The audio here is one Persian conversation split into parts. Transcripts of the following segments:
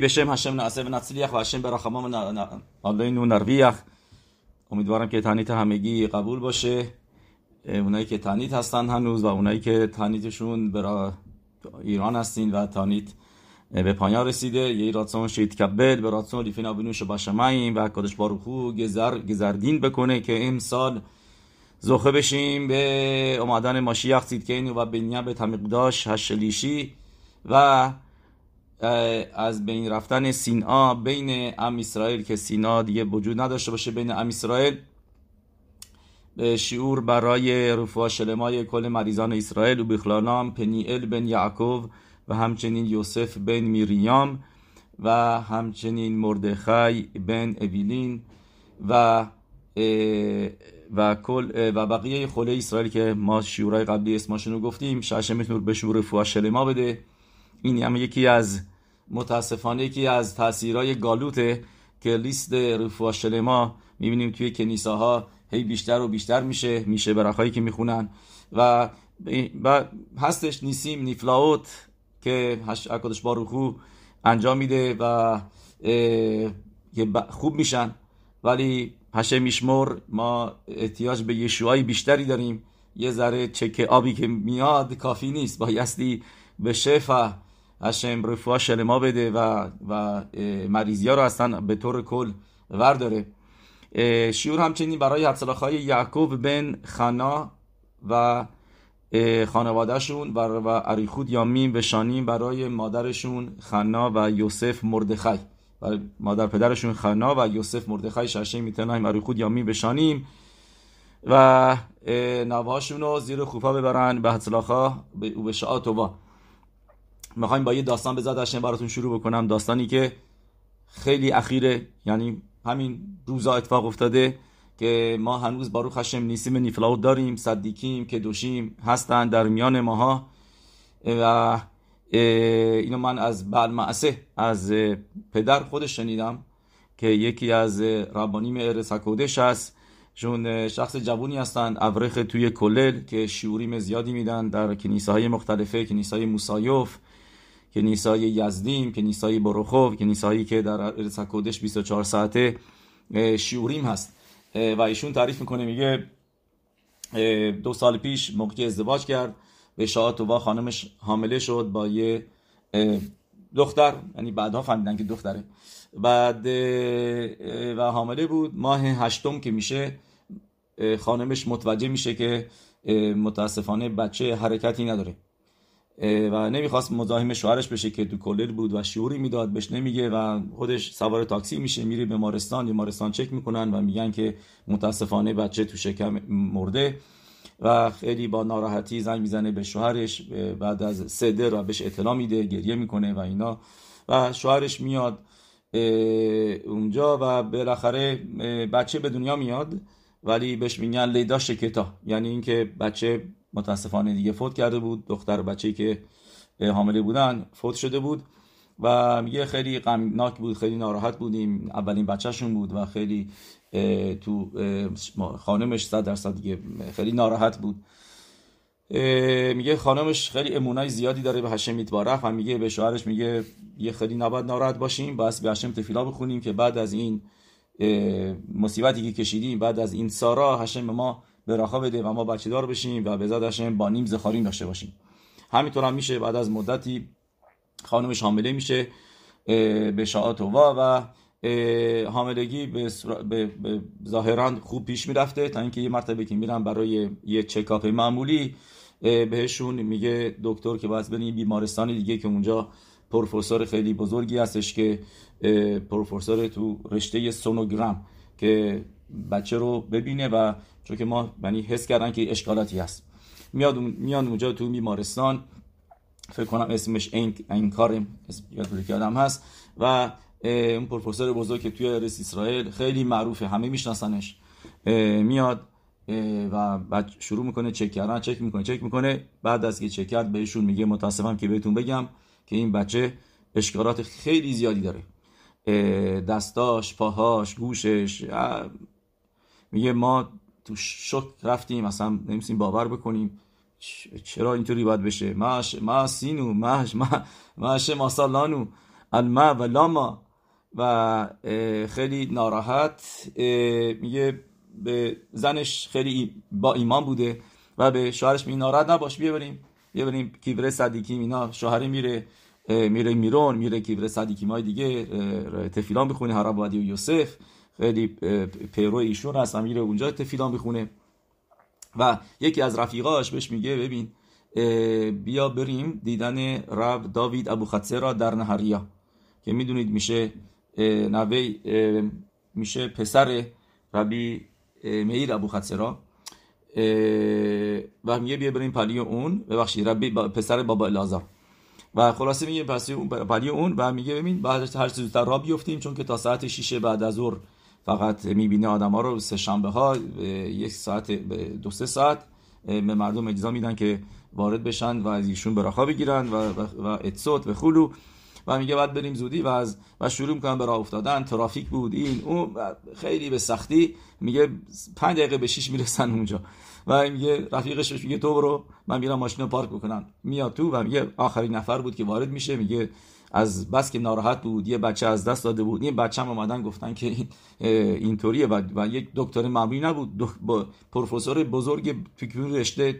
بشم هشم ناسه و نصلیخ و هشم برخمان و نرویخ امیدوارم که تانیت همگی قبول باشه اونایی که تانیت هستن هنوز و اونایی که تانیتشون برا ایران هستین و تانیت به پایان رسیده یه راتسون شید کبل به راتسون ریفینا بنوش باشماییم و کادش باروخو گزر گزردین بکنه که امسال زخه بشیم به اومدن ماشیخ سیدکین و بنیا به تمیقداش هشلیشی و از بین رفتن سینا بین ام اسرائیل که سینا دیگه وجود نداشته باشه بین ام اسرائیل به شعور برای رفاه شلمای کل مریضان اسرائیل و بخلانام پنیل بن یعقوب و همچنین یوسف بن میریام و همچنین مردخای بن اویلین و و کل و بقیه خله اسرائیل که ما شیورای قبلی اسمشون رو گفتیم شاشه می‌تونه به شعور رفاه شلما بده. این هم یکی از متاسفانه یکی از تاثیرهای گالوته که لیست رفوع شلما می‌بینیم توی کنیساها هی بیشتر و بیشتر میشه میشه برخایی که می‌خونن. و, و هستش نیسیم نیفلاوت که اکادش باروخو انجام میده و خوب میشن. ولی هشه میشمر ما احتیاج به یشوعی بیشتری داریم. یه ذره چک آبی که میاد کافی نیست. بایستی به شفا هشم رفوه شلما بده و, و مریضی ها رو اصلا به طور کل ورداره شیور همچنین برای های یعقوب بن خنا و خانوادهشون و, و عریخود یامین بشانیم برای مادرشون خنا و یوسف مردخای و مادر پدرشون خنا و یوسف مردخای ششه می‌تونیم عریخود یامین بشانیم و نوهاشون رو زیر خوفا ببرن به حتلاخا و به شعات می‌خوایم با یه داستان به هشم براتون شروع بکنم. داستانی که خیلی اخیره. یعنی همین روزا اتفاق افتاده که ما هنوز باروخ هشم نیسیم نیفلاوت داریم صدیکیم که دوشیم هستن در میان ماها. و اینو من از معسه از پدر خودش شنیدم که یکی از ربانیم ارس هکودش هست. چون شخص جوونی هستن ابرخ توی کلل که شیوریم زیادی میدن در کنیسه مختلفه کنیسه موسایوف کنیسای یزدیم کنیسای بروخوف کنیسایی که در ارس کودش 24 ساعته شیوریم هست. و ایشون تعریف می‌کنه میگه دو سال پیش موقعی ازدواج کرد به شاعت و خانمش حامله شد با یه دختر یعنی بعدها فهمیدن که دختره. بعد و حامله بود. ماه هشتم که میشه خانمش متوجه میشه که متاسفانه بچه حرکتی نداره. و نمی‌خواست مزاحم شوهرش بشه که تو کلر بود و شعوری می‌داد بهش نمیگه و خودش سوار تاکسی میشه میره به مارستان بیمارستان چک می‌کنن و میگن که متاسفانه بچه تو شکم مرده و خیلی با ناراحتی زنگ می‌زنه به شوهرش بعد از سه و بهش اطلاع میده گریه می‌کنه و اینا. و شوهرش میاد اونجا و بالاخره بچه به دنیا میاد ولی بهش میگن لیدا شکتا. یعنی اینکه بچه متاسفانه دیگه فوت کرده بود. دختر بچه‌ای که حامله بودن فوت شده بود و میگه خیلی غمناک بود خیلی ناراحت بودیم. اولین بچهشون بود و خیلی تو خانمش صد درصد دیگه خیلی ناراحت بود. میگه خانمش خیلی امونای زیادی داره به هشم میتبارخ و میگه به شوهرش میگه یه خیلی نباید ناراحت باشیم بس به هشم تفیلا بخونیم که بعد از این مصیبتی که کشیدیم بعد از این سارا هشم ما براخا بده و ما بچه دار بشیم و به زد با نیم زخارین داشته باشیم. همینطور هم میشه بعد از مدتی خانمش حامله میشه به شاعت و حاملگی به, به, ظاهرا خوب پیش می‌رفته تا اینکه یه مرتبه که میرن برای یه چکاپ معمولی بهشون میگه دکتر که باید بریم بیمارستان دیگه که اونجا پروفسور خیلی بزرگی هستش که پروفسور تو رشته سونوگرام که بچه رو ببینه و چون که ما یعنی حس کردن که اشکالاتی هست. میاد میان اونجا تو بیمارستان فکر کنم اسمش این این کار یاد آدم هست. و اون پروفسور بزرگ که توی رس اسرائیل خیلی معروفه همه میشناسنش. میاد و بعد شروع می‌کنه چک کردن چک می‌کنه چک می‌کنه. بعد از که چک کرد بهشون میگه متاسفم که بهتون بگم که این بچه اشکالات خیلی زیادی داره. دستاش پاهاش گوشش میگه ما تو شک رفتیم اصلا نمیسیم باور بکنیم. چرا اینطوری باید بشه؟ ماش ما سینو ماش ما ماش ماسالانو الما و لاما. و خیلی ناراحت میگه به زنش خیلی با ایمان بوده و به شوهرش میگه ناراحت نباش بیا بریم بیا بریم کیبره صدیکی اینا شوهری میره میره میرون میره کیبره صدیکی مای دیگه تفیلان بخونه هرب و یوسف. خیلی پیرو ایشون هست میره اونجا تفیلان بخونه و یکی از رفیقاش بهش میگه ببین بیا بریم دیدن رب داوید ابو را در نهریا که می‌دونید میشه نوی میشه پسر ربی میر ابو خطسرا و میگه بیا بریم پلی اون ببخشید ربی پسر بابا الازار. و خلاصه میگه پس پلی اون و میگه ببین بعد هر چیز زودتر را بیفتیم چون که تا ساعت 6 بعد از ظهر فقط می‌بینه آدم ها رو سه شنبه ها یک ساعت دو سه ساعت به مردم اجازه میدن که وارد بشن و از ایشون براخا بگیرن و, و, اتسوت و خلو و میگه بعد بریم زودی و از و شروع می‌کنن به راه افتادن. ترافیک بود این اون خیلی به سختی میگه پنج دقیقه به شیش می‌رسن اونجا. و میگه رفیقش میگه تو برو من میرم ماشین رو پارک بکنم. میاد تو و میگه آخرین نفر بود که وارد میشه. میگه از بس که ناراحت بود یه بچه از دست داده بود. این بچه هم اومدن گفتن که اینطوریه و, و یک دکتر معمولی نبود. با پروفسور بزرگ توی رشته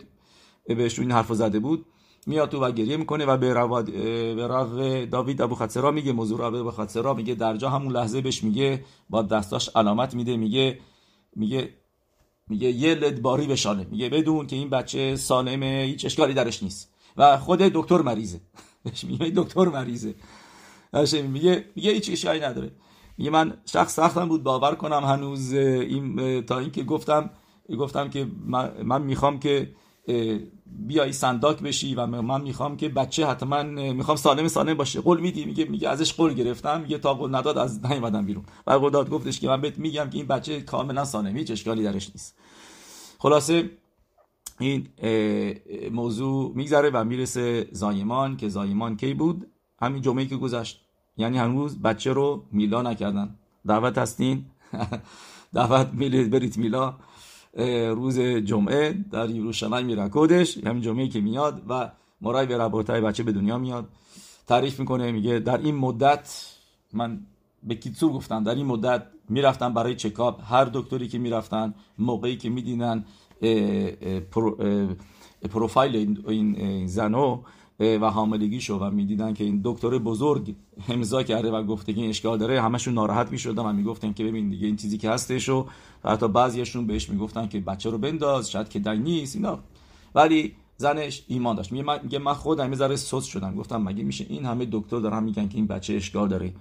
بهش این حرف زده بود. میاد تو و گریه می‌کنه و به رو, به رو داوید ابو خطرا میگه موضوع ابو خطرا میگه. در جا همون لحظه بهش میگه با دستاش علامت میده میگه میگه میگه یه لد باری بشانه. میگه بدون که این بچه سالمه هیچ اشکالی درش نیست. و خود دکتر مریضه. بهش میگه دکتر مریضه. میگه میگه هیچ اشکالی نداره. میگه من شخص سختم بود باور کنم هنوز این تا اینکه گفتم گفتم که من, من می‌خوام که بیای سنداک بشی و من می‌خوام که بچه حتما می‌خوام سالم سالم باشه. قول میدی؟ میگه میگه ازش قول گرفتم. میگه تا قول نداد از نیومدم بیرون. و قول داد گفتش که من بهت میگم که این بچه کاملا سالم هیچ اشکالی درش نیست. خلاصه این موضوع میگذره و می‌رسه زایمان که زایمان کی بود؟ همین جمعه که گذشت. یعنی هنوز بچه رو میلا نکردن. دعوت هستین؟ دعوت برید میلا. روز جمعه در یروشلایم میره کودش همین جمعه که میاد و مرای به ربوتای بچه به دنیا میاد. تعریف می‌کنه میگه در این مدت من به کیتسور گفتم در این مدت می‌رفتن برای چکاپ. هر دکتری که می‌رفتن موقعی که میدینن پروفایل این زنو و حاملگیشو و می‌دیدن که این دکتر بزرگ امضا کرده و گفته که این اشکال داره. همشون ناراحت می‌شدن و می‌گفتن که ببین دیگه این چیزی که هستش و حتی بعضیشون بهش می‌گفتن که بچه رو بنداز شاید که دنگ نیست اینا. ولی زنش ایمان داشت. میگه من, میگه من خودم یه ذره سوس شدم. گفتم مگه میشه این همه دکتر دارن میگن که این بچه اشکال داره؟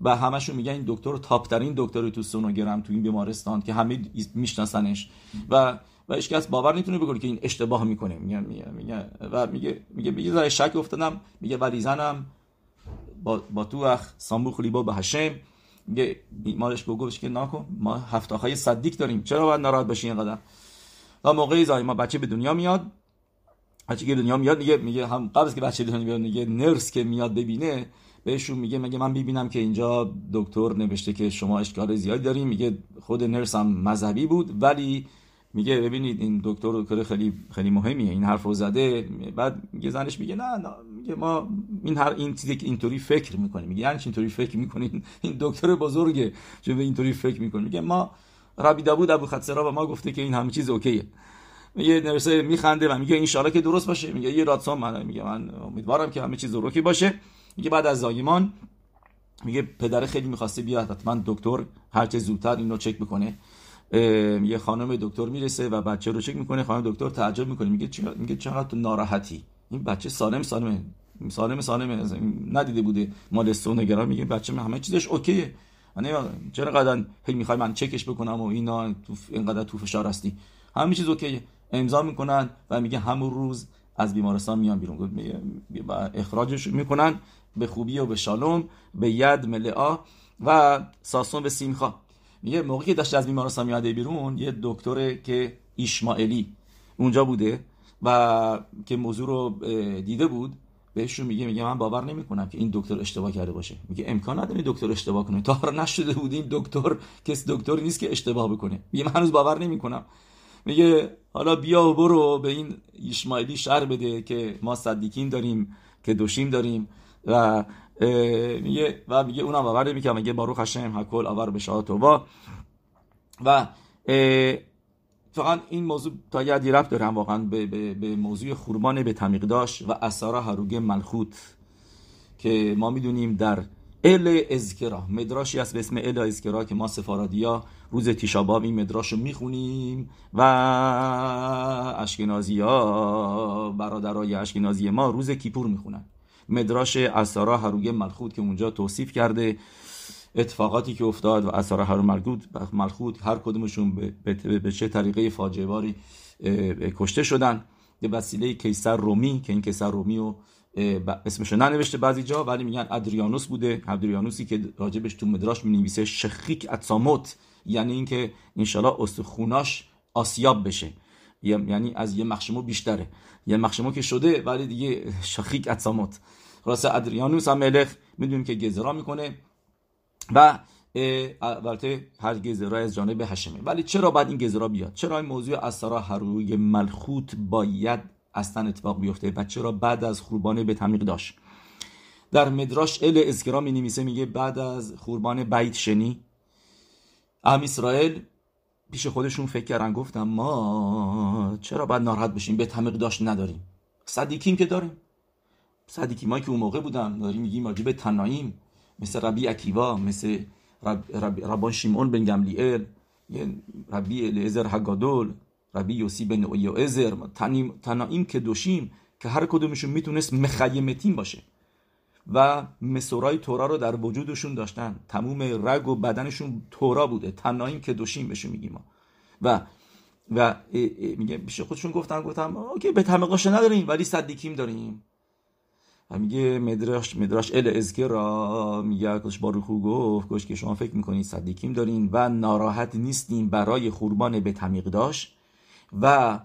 و همشون میگن این دکتر تاپ ترین دکتر تو سونوگرام تو این بیمارستان که همه میشناسنش. و و هیچ کس باور نمی‌تونه بکنه که این اشتباه می‌کنه. میگه میگه میگه و میگه میگه میگه ذره شک افتادم. میگه ولی زنم با با تو اخ سامبوخ لیبا به هشم میگه مالش گفتش که نکن ما هفته صدیق داریم. چرا باید ناراحت باشی اینقدر؟ و موقعی زای ما بچه به دنیا میاد. بچه که دنیا میاد میگه میگه هم قبل که بچه دنیا میاد میگه نرس که میاد ببینه بهشون میگه مگه من ببینم که اینجا دکتر نوشته که شما اشکال زیادی داریم میگه خود نرس هم مذهبی بود ولی میگه ببینید این دکتر دکتر خیلی خیلی مهمیه. این حرف رو زده بعد میگه زنش میگه نه نه میگه ما این هر این چیزی که اینطوری فکر می‌کنیم. میگه یعنی اینطوری فکر می‌کنین؟ این دکتر بزرگه چه به اینطوری فکر می‌کنه؟ میگه ما ربی داوود ابو خطسرا و ما گفته که این همه چیز اوکیه. میگه نرسه میخنده و میگه ان که درست باشه. میگه یه راتسان من میگه من امیدوارم که همه چیز اوکی باشه. میگه بعد از زایمان میگه پدر خیلی می‌خواسته بیاد. حتما دکتر هر چه زودتر اینو چک بکنه. یه خانم دکتر می‌رسه و بچه رو چک می‌کنه خانم دکتر تعجب می‌کنه میگه چقدر میگه چقدر تو ناراحتی؟ این بچه سالم سالمه. سالم سالم ندیده بوده. مال سونگرا میگه بچه همه چیزش اوکیه. یعنی چرا قدر هی می‌خوای من چکش بکنم و اینا؟ تو اینقدر تو فشار هستی. همه چیز اوکیه. امضا می‌کنن و میگه همون روز از بیمارستان میان بیرون. و اخراجش می‌کنن به خوبی و به شالوم به ید ملعا و ساسون به سیمخا میگه موقعی که داشت از بیمارستان میاده بیرون یه دکتر که ایشمائیلی اونجا بوده و که موضوع رو دیده بود بهشون میگه میگه من باور نمی‌کنم که این دکتر اشتباه کرده باشه. میگه امکان نداره دکتر اشتباه کنه. تا نشده بود این دکتر کس دکتر نیست که اشتباه بکنه. میگه من هنوز باور نمی‌کنم. میگه حالا بیا و برو به این ایشمائیلی شهر بده که ما صدیکین داریم که دوشیم داریم. و میگه و میگه اونم آورده میگه میگه باروخ هشم هکل آور به شاه و فقط این موضوع تا یادی رفت دارم واقعا به, به, به موضوع خوربان به تمیقداش و اثارا هروگ ملخوت که ما می‌دونیم در ال ازکرا مدراشی هست به اسم ال ازکرا که ما سفارادیا روز تیشاباب این مدراش رو می‌خونیم و اشکنازی ها برادرای اشکنازی ما روز کیپور می‌خونن. مدراش اثارا هروگ ملخوت که اونجا توصیف کرده اتفاقاتی که افتاد و اثر هر ملخود هر کدومشون به, به, چه طریقه فاجعه باری کشته شدن. به وسیله کیسر رومی که این کیسر رومی رو اسمش ننوشته بعضی جا ولی میگن ادریانوس بوده. ادریانوسی که راجبش تو مدراش می نویسه شخیک اتساموت. یعنی اینکه انشالله استخوناش آسیاب بشه. یعنی از یه مخشمو بیشتره. یه مخشمو که شده ولی دیگه شخیک اتساموت خلاص ادریانوس هم ملخ می‌دونیم که گزرا می‌کنه و البته هر گزرا از جانب هشمه. ولی چرا باید این گزرا بیاد؟ چرا این موضوع اثرا هروی ملخوت باید اصلا اتفاق بیفته و چرا بعد از خوربانه به تمیق داشت؟ در مدراش ال ازکرا می میگه بعد از خوربان بیت شنی ام اسرائیل پیش خودشون فکر کردن گفتم ما چرا باید ناراحت بشیم؟ به تمیق داشت نداریم. صدیکیم که داریم. صدیکیم که اون موقع بودن داریم میگیم واجب تناییم مثل ربی اکیوا مثل رب، رب، ربان شیمون بن گملیئل ربی الیزر حگادول ربی یوسی بن ازر تنائیم که دوشیم که هر کدومشون می‌تونست مخیمتین باشه. و مسورای تورا رو در وجودشون داشتن. تموم رگ و بدنشون تورا بوده. تنائیم که دوشیم بشه میگیم و و میگه پیش خودشون گفتن گفتم اوکی به تمقاشه نداریم ولی صدیکیم داریم. و میگه مدرش مدرش ال را میگه کش باروخو گفت کش که شما فکر می‌کنید صدیکیم دارین و ناراحت نیستین برای خوربان به تمیق داشت و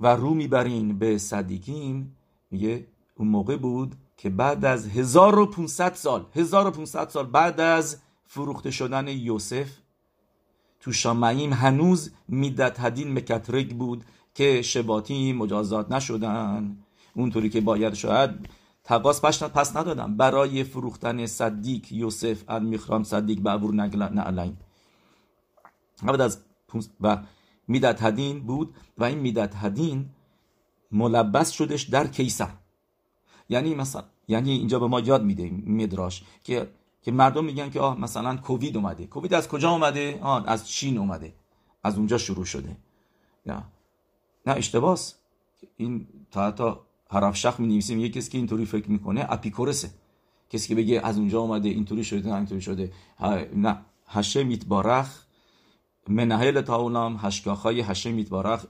و رو می‌برین به صدیکیم میگه اون موقع بود که بعد از 1500 سال 1500 سال بعد از فروخته شدن یوسف تو شامعیم هنوز میدت هدین مکترک بود که شباتی مجازات نشدن. اونطوری که باید شاید تقاس پس ندادم. برای فروختن صدیق یوسف المیخرام صدیق به عبور نعلین. بعد از و میدت هدین بود و این میدت هدین ملبس شدش در کیسر یعنی مثلا یعنی اینجا به ما یاد میده مدراش که که مردم میگن که آه مثلا کووید اومده. کووید از کجا اومده؟ آه از چین اومده. از اونجا شروع شده. نه. نه اشتباس. این تا تا حرف شخ می نویسیم یه کسی که اینطوری فکر می‌کنه اپیکورسه. کسی که بگه از اونجا اومده اینطوری شده نه اینطوری شده. نه. هشه میتبارخ منهل تاولام هشکاخای هشه میتبارخ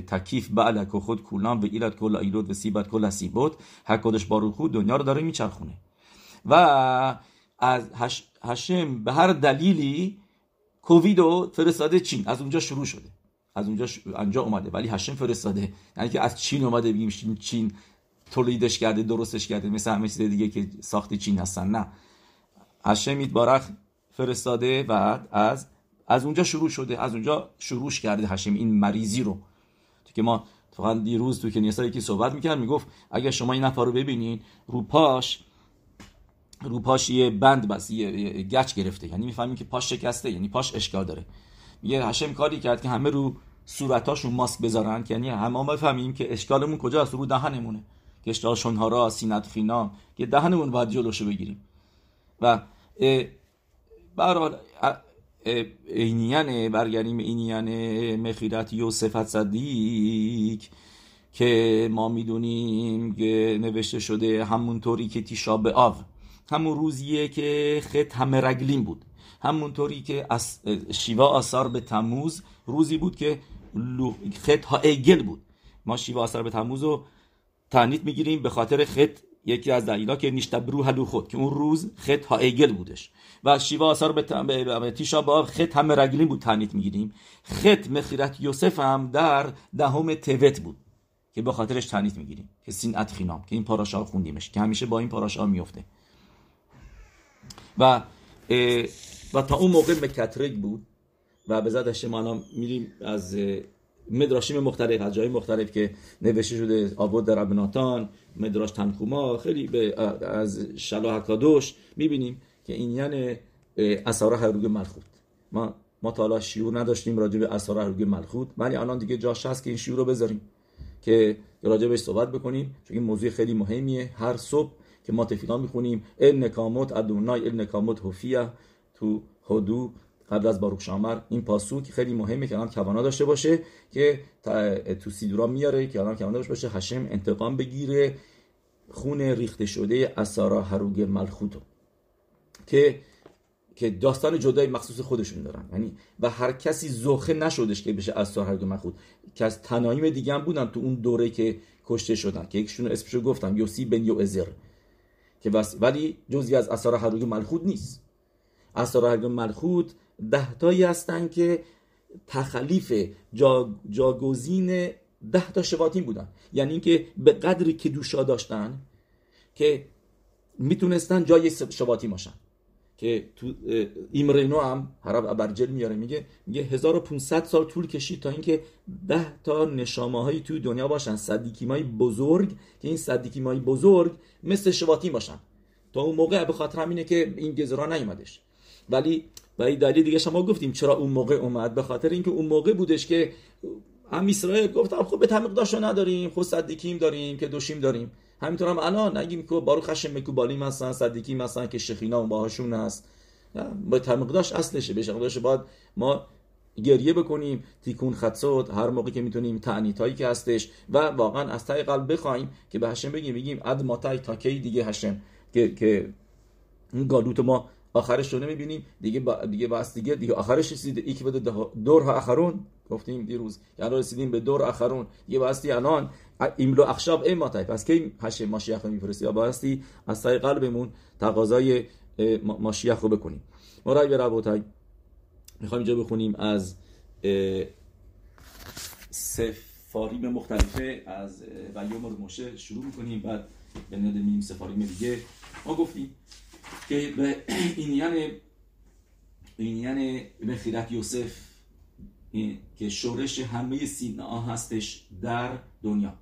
تکیف بعلک و خود کولام و ایلت کل ایلود و سیبت کل سیبوت هر کدش خود دنیا رو داره میچرخونه و از هشم به هر دلیلی کووید رو فرستاده چین از اونجا شروع شده از اونجا انجا اومده ولی هشم فرستاده یعنی که از چین اومده بگیم چین تولیدش کرده درستش کرده مثل همه چیز دیگه که ساخت چین هستن نه هشم میتبارخ فرستاده و از از اونجا شروع شده از اونجا شروعش کرده هشم این مریضی رو که ما فقط دیروز تو کنیسا یکی صحبت می‌کرد می‌گفت اگر شما این نفر رو ببینین رو پاش رو پاش یه بند بس یه گچ گرفته. یعنی می‌فهمین که پاش شکسته یعنی پاش اشکال داره. یه هشم کاری کرد که همه رو صورتاشون ماسک بذارن که یعنی همه بفهمیم که اشکالمون کجاست؟ رو دهنمونه. که اشکال شنهارا سینت خینا که دهنمون باید جلوشو بگیریم. و برحال اینیانه برگردیم اینیانه مخیرت یوسفت صدیق که ما می‌دونیم که نوشته شده همونطوری که تیشا به آو همون روزیه که خط همه رگلین بود. همونطوری که از شیوا آثار به تموز روزی بود که חטא העגל بود. ما שבעה עשר בתמוז رو می‌گیریم به خاطر חטא یکی از دلیلا که נשתברו הלוחות که اون روز חטא העגל بودش. و שבעה עשר ב. ב תשעה באב חטא המרגלים بود תענית می‌گیریم. חטא מכירת יוסף هم در دهم توت بود که به خاطرش תענית می‌گیریم که שנאת חינם که این פרשה خوندیمش که همیشه با این פרשה میفته و و تا اون موقع מקטרג بود و به زد ما میریم از مدراشیم مختلف از جای مختلف که نوشته شده آبود در ابناتان. مدراش تنخوما خیلی به از شلا حکادوش می‌بینیم که این یعنی اثار هروگ ملخوت. ما ما تا شیور نداشتیم راجع به اثار هروگ ملخوت ولی الان دیگه جاش هست که این شیور رو بذاریم که راجع بهش صحبت بکنیم چون این موضوع خیلی مهمیه. هر صبح که ما تفیلا می‌خونیم ال نکامت ادونای ال نکامت هوفیا تو هدو قبل از باروک شامر این پاسوک خیلی مهمه که الان کوانا داشته باشه که تو سیدورا میاره که الان کوانا داشته باشه هشم انتقام بگیره خون ریخته شده اسارا هروگ ملخوتو. که که داستان جدای مخصوص خودشون دارن. یعنی و هر کسی زوخه نشدش که بشه اسارا هروگ ملخوت. که از تنایم دیگه هم بودن تو اون دوره که کشته شدن. که یکشون اسمشو گفتم یوسی بن ازر که ولی جزی از اسارا هروگ ملخوت نیست. اسارا هروگ ملخوت دهتایی هستن که تخلیف جا، جاگزین ده تا بودن. یعنی اینکه به قدری که دوشا داشتن که می‌تونستن جای شواتی باشن. که تو ایمرینو هم حرب ابرجل میاره میگه میگه 1500 سال طول کشید تا اینکه ده تا نشامه هایی توی دنیا باشن. صدیکی بزرگ که این صدیکی بزرگ مثل شواتی باشن. تا اون موقع به خاطر همینه که این گزرا نیومدش. ولی و این دلیل دیگه شما گفتیم چرا اون موقع اومد به خاطر اینکه اون موقع بودش که هم اسرائیل گفتم خب به تمیق داشتو نداریم خود صدیکیم داریم که دوشیم داریم. همینطور هم الان نگیم که بارو خشم مکوبالی هستن صدیکی مثلا که شخینا باهاشون هست. با تمیق داشت اصلشه به داشت. باید ما گریه بکنیم تیکون خدسود هر موقع که می‌تونیم تعنیت هایی که هستش و واقعا از تای قلب بخوایم که به هشم بگیم بگیم اد ماتای تا کی دیگه هشم که که این גלות ما آخرش رو نمی‌بینیم دیگه با دیگه بس دیگه دیگه آخرش رسیده. ای که بده דור אחרון. گفتیم دیروز. یعنی رسیدیم به דור אחרון. یه باستی الان אם לא עכשיו אימתי. پس کی هشه משיח رو میفرستی؟ باستی از تای قلبمون تقاضای משיח رو بکنیم. מורי ורבותי می‌خوایم اینجا بخونیم از ספרים مختلفه. از ولیوم رو مشه شروع می‌کنیم. بعد به نده سفاریم دیگه. ما گفتیم که به اینیان اینیان مخیرت یوسف که شورش همه سینا هستش در دنیا.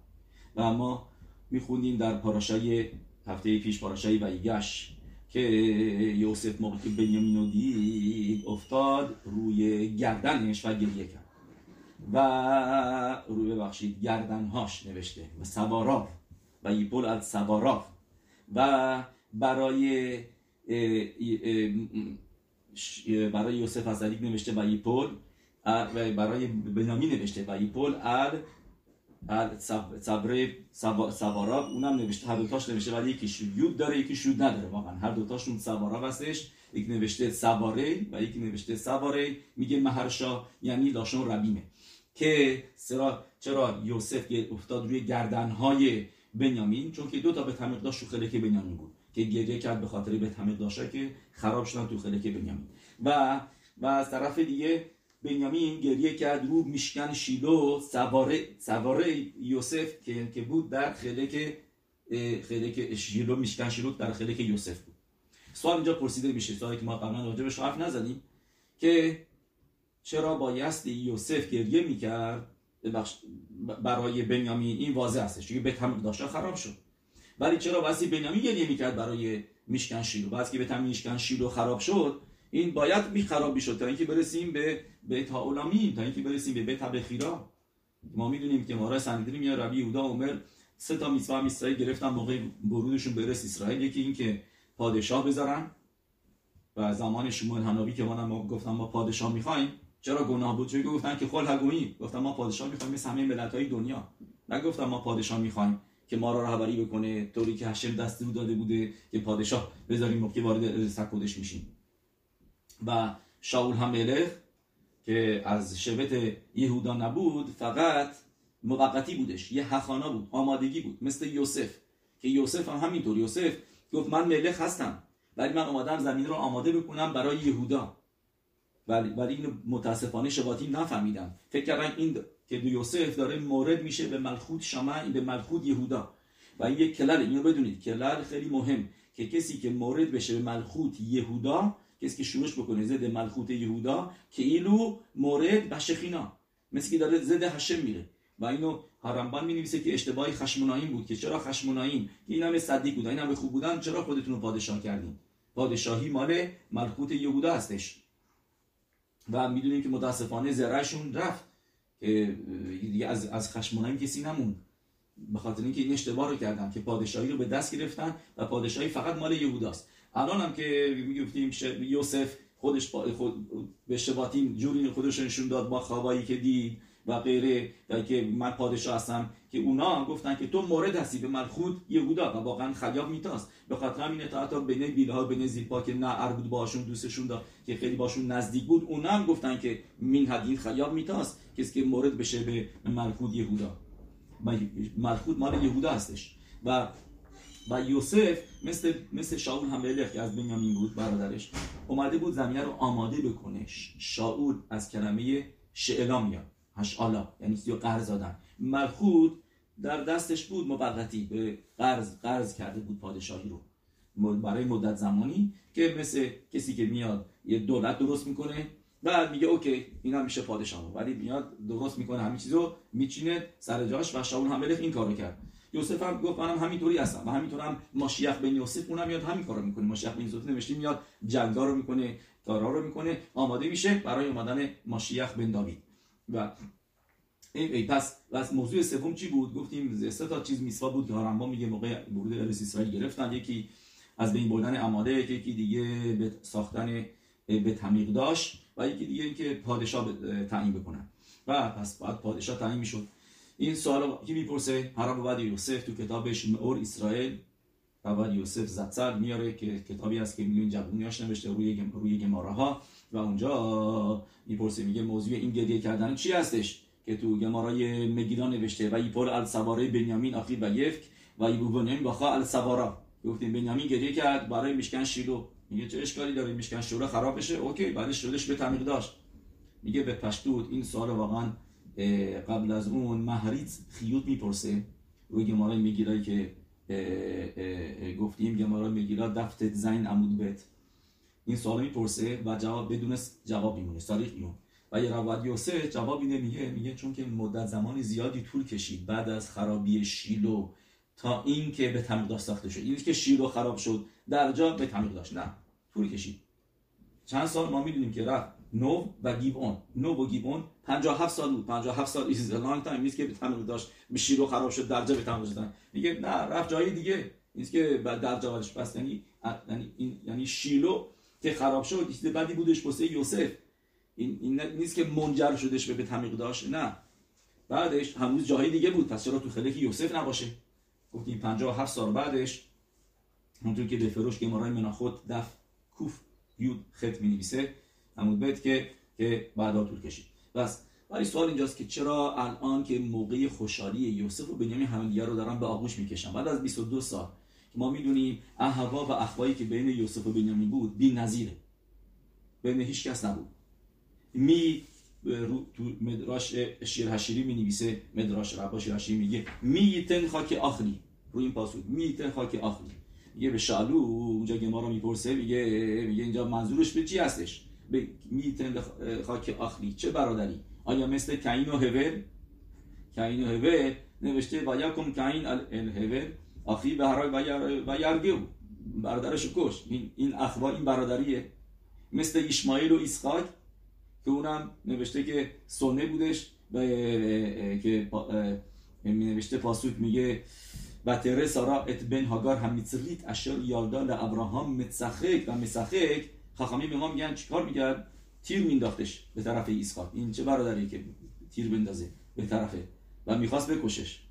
و ما می‌خونیم در پاراشای هفته پیش پاراشای ویگش که یوسف موقعی که بنیامین افتاد روی گردنش و گریه کرد. و روی ببخشید گردنهاش نوشته. و سواراف و یپول از سواراف و برای برای یوسف از علیک نوشته و یپول و برای بنیامین نوشته و یپول ال صبر سواراب اونم نوشته هر دوتاش نوشته ولی یکی یود داره یکی شود نداره واقعا. هر دوتاشون سواراب هستش. یک نوشته سواره و یکی نوشته سواره میگه مهرشا یعنی لاشون ربیمه. که سرا چرا یوسف افتاد روی گردنهای بنیامین؟ چون که دو تا به تمیق داشت که بنیامین بود. که گریه کرد به خاطر به تمیق داشته که خراب شدن تو خلک بنیامین. و و از طرف دیگه بنیامین گریه کرد رو میشکن شیلو سواره سواره یوسف که که بود در خلک خلک شیلو میشکن شیلو در خلک یوسف بود. سوال اینجا پرسیده میشه سوالی که ما قبلا راجع بهش حرف نزدیم که چرا بایستی یوسف گریه می‌کرد؟ برای بنیامین این واضح هستش چون به تمیق داشته خراب شد. ولی چرا واسه بنیامین گریه می‌کرد برای میشکن شیلو بعد که به تمیق میشکن شیلو خراب شد این باید می خراب می‌شد تا اینکه برسیم به بیت هاولامین تا اینکه برسیم به بیت بخیرا ما می‌دونیم که مارا سندری میاد ربی یهودا عمر سه تا میسوا میسای گرفتن موقع ورودشون برس اسرائیل. یکی این که پادشاه بذارن. و زمان شمول حنابی که ما گفتم ما پادشاه می‌خوایم. چرا گناه بود؟ چون گفتن که خل هگویی گفتم ما پادشاه می‌خوایم مثل همه ملت های دنیا. نگفتم ما پادشاه می‌خوایم. که ما را رهبری بکنه طوری که هشم دستور داده بوده که پادشاه بذاریم که وارد سکودش میشیم. و شاول هم ملخ که از شبت یهودا نبود فقط موقتی بودش یه حخانا بود آمادگی بود مثل یوسف. که یوسف هم همینطور یوسف گفت من ملخ هستم ولی من اومدم زمین رو آماده بکنم برای یهودا. ولی ولی اینو متاسفانه شباتی نفهمیدم. فکر کردن این که دو یوسف داره مورد میشه به ملخوت شما به ملخوت یهودا. و این یک کلل اینو بدونید کلل خیلی مهم که کسی که مورد بشه به ملخوت یهودا کسی که شروعش بکنه زد ملخوت یهودا که ایلو مورد بشخینا مثل که داره ضد هشم میره. و اینو هرمبان می نویسه که اشتباهی خشمونایین بود که چرا خشمونایین؟ که این همه صدیق بودن این همه خوب بودن چرا خودتون رو پادشاه کردین؟ پادشاهی مال ملکوت یهودا هستش. و می‌دونیم که متاسفانه زرعشون رفت. که دیگه از از خشمونایین کسی نموند. به خاطر اینکه این اشتباه رو کردن که پادشاهی رو به دست گرفتن و پادشاهی فقط مال یهوداست. الان هم که می‌گفتیم یوسف خودش خود به شباتیم جوری خودش نشون داد با خوابایی که دید و غیره. و که من پادشاه هستم که اونا گفتن که تو مورد هستی. به ملخود یهودا. و واقعا خیاب میتاست. به خاطر همین اطاعت بین بیله ها بین زیپا که نه بود باشون دوستشون داد که خیلی باشون نزدیک بود اونا هم گفتن که مین حدین خیاب میتاست. کسی که مورد بشه به ملخود یهودا. ملخود مال یهودا هستش. و و یوسف مثل مثل شاول هم که از بنیامین بود برادرش اومده بود زمینه رو آماده بکنه. شاول از کلمه שאלה میاد. השאלה یعنی سیو قرض دادن. מלכות در دستش بود موقتی به قرض قرض کرده بود پادشاهی رو. برای مدت زمانی که مثل کسی که میاد یه دولت درست می‌کنه بعد میگه okay اینا میشه پادشاه ولی میاد درست می‌کنه همین چیزو میچینه سر جاش و شاول هم این کارو کرد. یوسف هم گفت منم همینطوری هستم و همینطورم משיח בן יוסף اونم میاد همین کارو می‌کنه. משיח בן יוסף نوشته میاد جنگا رو می‌کنه کارا رو می‌کنه آماده میشه برای اومدن ماشیخ بن داوید. و ای پس پس موضوع سوم چی بود؟ گفتیم سه تا چیز میسوا بود. که هارنبا میگه موقع ورود ارس اسرائیل گرفتن. یکی از بین بردن اماده یکی دیگه به ساختن به تعمیق داشت و یکی دیگه اینکه پادشاه تعیین بکنن. و پس بعد پادشاه تعیین می‌شد. این سوال که می‌پرسه؟ هرم بعد یوسف تو کتابش مور اسرائیل. بعد یوسف زتسل میاره که کتابی هست که میلیون جوونیاش نوشته روی روی گماره ها و اونجا می‌پرسه میگه موضوع این گریه کردن چی هستش؟ که تو گمارای مگیلا نوشته و ایپول السواره بنیامین آخی و یفک و ایبوبنیامین باخا السوارا. گفتیم بنیامین گریه کرد برای میشکن شیلو. میگه چه اشکالی داره؟ میشکن شیلو خراب بشه اوکی بعدش شدش به تعمیق داشت. میگه به پشتود این سوال واقعا قبل از اون محریت خیوط می‌پرسه. روی گمارای میگیرایی که گفتیم گمارای میگیرا دفت زین عمود بت این سوال می‌پرسه و جواب بدون جواب میمونه. سالیق میمونه و یه رواد یوسف جواب میده میگه میگه چون که مدت زمانی زیادی طول کشید بعد از خرابی شیلو تا این که به تعمیق ساخته شد. این که شیلو خراب شد در جا به تعمیق داشت. نه طول کشید. چند سال ما می‌دونیم که رفت. نو و گیبون نو و گیبون 57 سال بود. 57 سال ایز لانگ تایم نیست که به تعمیق داشت به شیلو خراب شد در جا به تعمیق شدن میگه نه رفت جای دیگه. نیست که در جا بس یعنی یعنی یعنی شیلو که خراب شد چیز بعدی بودش واسه یوسف. این, این نیست که منجر شدش به تعمیق داشت نه. بعدش هنوز جای دیگه بود پس چرا تو خلک یوسف نباشه؟ گفتیم 57 سال بعدش همونطور که به فروش که مارای مناخود دف کوف یود خط می نویسه همون بیت که که بعدا طول کشید. بس ولی سوال اینجاست که چرا الان که موقع خوشحالی یوسف و بنیامین همدیگه رو دارن به آغوش می‌کشن؟ بعد از 22 سال ما می‌دونیم احوا و اخوایی که بین یوسف و بنیامین بود بی نظیره. بین هیچ کس نبود. می تو مدراش شیر هشیری می نویسه مدراش ربا شیر هشیری میگه میتن خاک آخری. رو این پاسود میتن خاک آخری. میگه به شالو اونجا که ما رو می‌پرسه میگه میگه اینجا منظورش به چی هستش؟ به میتن خاک آخری. چه برادری؟ آیا مثل کین و هول کین و هول نوشته و یکم کین الهول آخی به هرای و یرگیو برادرش کش. این این اخوا این برادریه. مثل ایشمایل و اسحاق که اونم نوشته که سونه بودش و که می نوشته پاسوک میگه و تره سارا ات بن هاگار هم میتسلیت اشار یالدا ابراهام متسخک. و مسخک خاخامی به ما میگن چیکار میگرد تیر مینداختش به طرف ایسخاک این چه برادری که تیر بندازه به طرفه؟ و می‌خواست بکشش.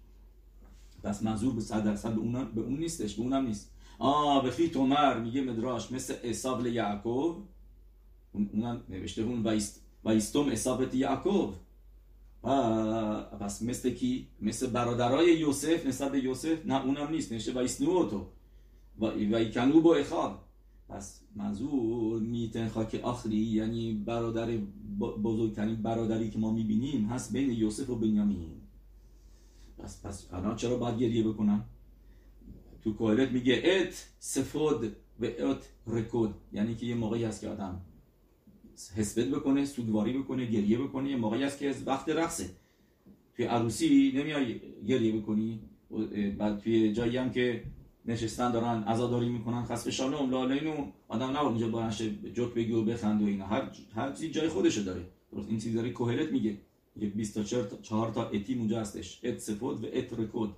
پس منظور به صد درصد به به اون نیستش به اونم نیست. آ به فی تومر میگه مدراش مثل اصابل یعقوب. اونم نوشته اون و ایستم اصابت یعقوب. پس مثل کی؟ مثل برادرای یوسف نسبت به یوسف؟ نه اونم نیست نوشته و ایسنو تو. و ایکنو با اخاد پس منظور میتن خاک آخری یعنی برادر بزرگترین برادری که ما می‌بینیم هست بین یوسف و بنیامین. پس پس الان چرا باید گریه بکنم تو کوهلت میگه ات سفود و ات رکود. یعنی که یه موقعی هست که آدم حسبت بکنه سودواری بکنه گریه بکنه یه موقعی است که وقت رقصه. توی عروسی نمیای گریه بکنی. بعد توی جایی هم که نشستن دارن عزاداری می‌کنن خاص شانم لالینو آدم نباید اونجا بلنش جوک بگی و بخند و اینا. هر هر چیز جای خودشو داره. درست؟ این چیزی داره کوهلت میگه. 24 تا 4 تا اتیم اونجا هستش. ات سفود و ات رکود.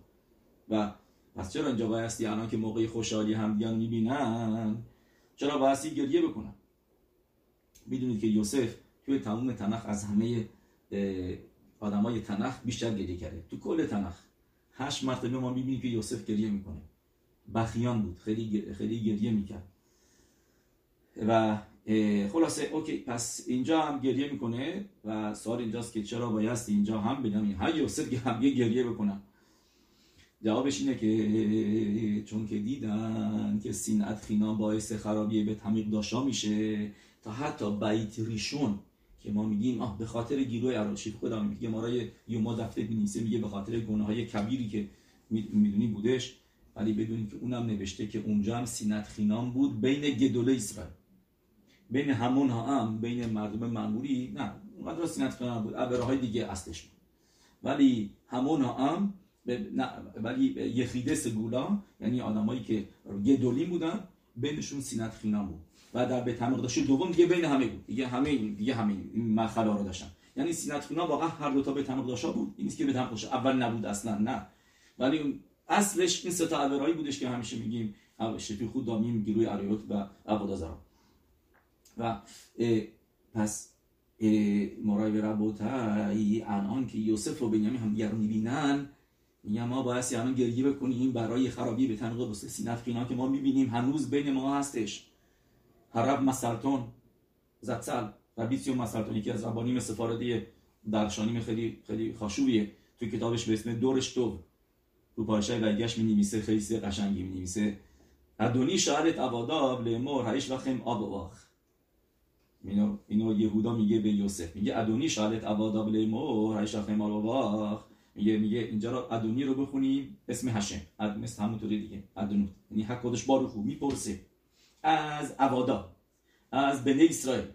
و پس چرا اینجا بایستی الان که موقع خوشحالی هم دیان می‌بینن؟ چرا بایستی گریه بکنن؟ می‌دونید که یوسف توی تمام تنخ از همه آدمای תנ״ך بیشتر گریه کرده. تو کل תנ״ך. هشت مرتبه ما می‌بینیم که یوسف گریه می‌کنه. בכיין بود. خیلی خیلی گریه می‌کرد. و خلاصه okay پس اینجا هم گریه می‌کنه و سوال اینجاست که چرا بایست اینجا هم بگم های یوسف که هم یه گریه بکنم. جوابش اینه که چون که دیدن که שנאת חינם باعث خرابی בית המקדש میشه تا حتی بیت ریشون که ما میگیم آه به خاطر گیروی اراشیف خدا میگه ما را یوما دفتر بنیسه میگه به خاطر گناه های کبیری که می‌دونی بودش ولی بدونید که اونم نوشته که اونجا هم سینت خینام بود بین گدوله اسرائیل بین همون ها هم بین مردم معمولی نه اونقدر سینت خینام بود های دیگه اصلش بود. ولی همون ها هم نه ولی یخیده سگولا یعنی آدمایی که גדול ی بودن بینشون שנאת חינם بود. و در בית המקדש دوم دیگه بین همه بود. دیگه همه دیگه همه این مرحله رو داشتن. یعنی שנאת חינם واقعا هر دو تا בית המקדש بود. این نیست که בית המקדש اول نبود اصلا نه. ولی اصلش این سه تا بودش که همیشه میگیم שפיכות דמים גילוי עריות و עבודה זרה و پس מורי ורבותי الان که یوسف و بنیامین هم دیگر رو می‌بینن میگم ما باید الان گریه بکنیم برای خرابی به تنقیق بسته سینت که ما می‌بینیم هنوز بین ما هستش. هرب مسلطون زتسل ربیسیو مسلطون یکی از ربانیم سفارده درشانیم خیلی خیلی خاشوبیه توی کتابش به اسم دورش تو رو پارشای برگشت می نویسه خیلی قشنگی می نویسه ادونی شهرت عباداب لمر هایش وخم آب واخ اینو اینو یهودا میگه به یوسف. میگه ادونی شهرت عباداب لمر هایش واخ میگه میگه اینجا رو ادونی رو بخونیم اسم هشم. اد مثل همونطوری دیگه. ادونو یعنی حق خودش بارو می‌پرسه. از عبادا از بنی اسرائیل.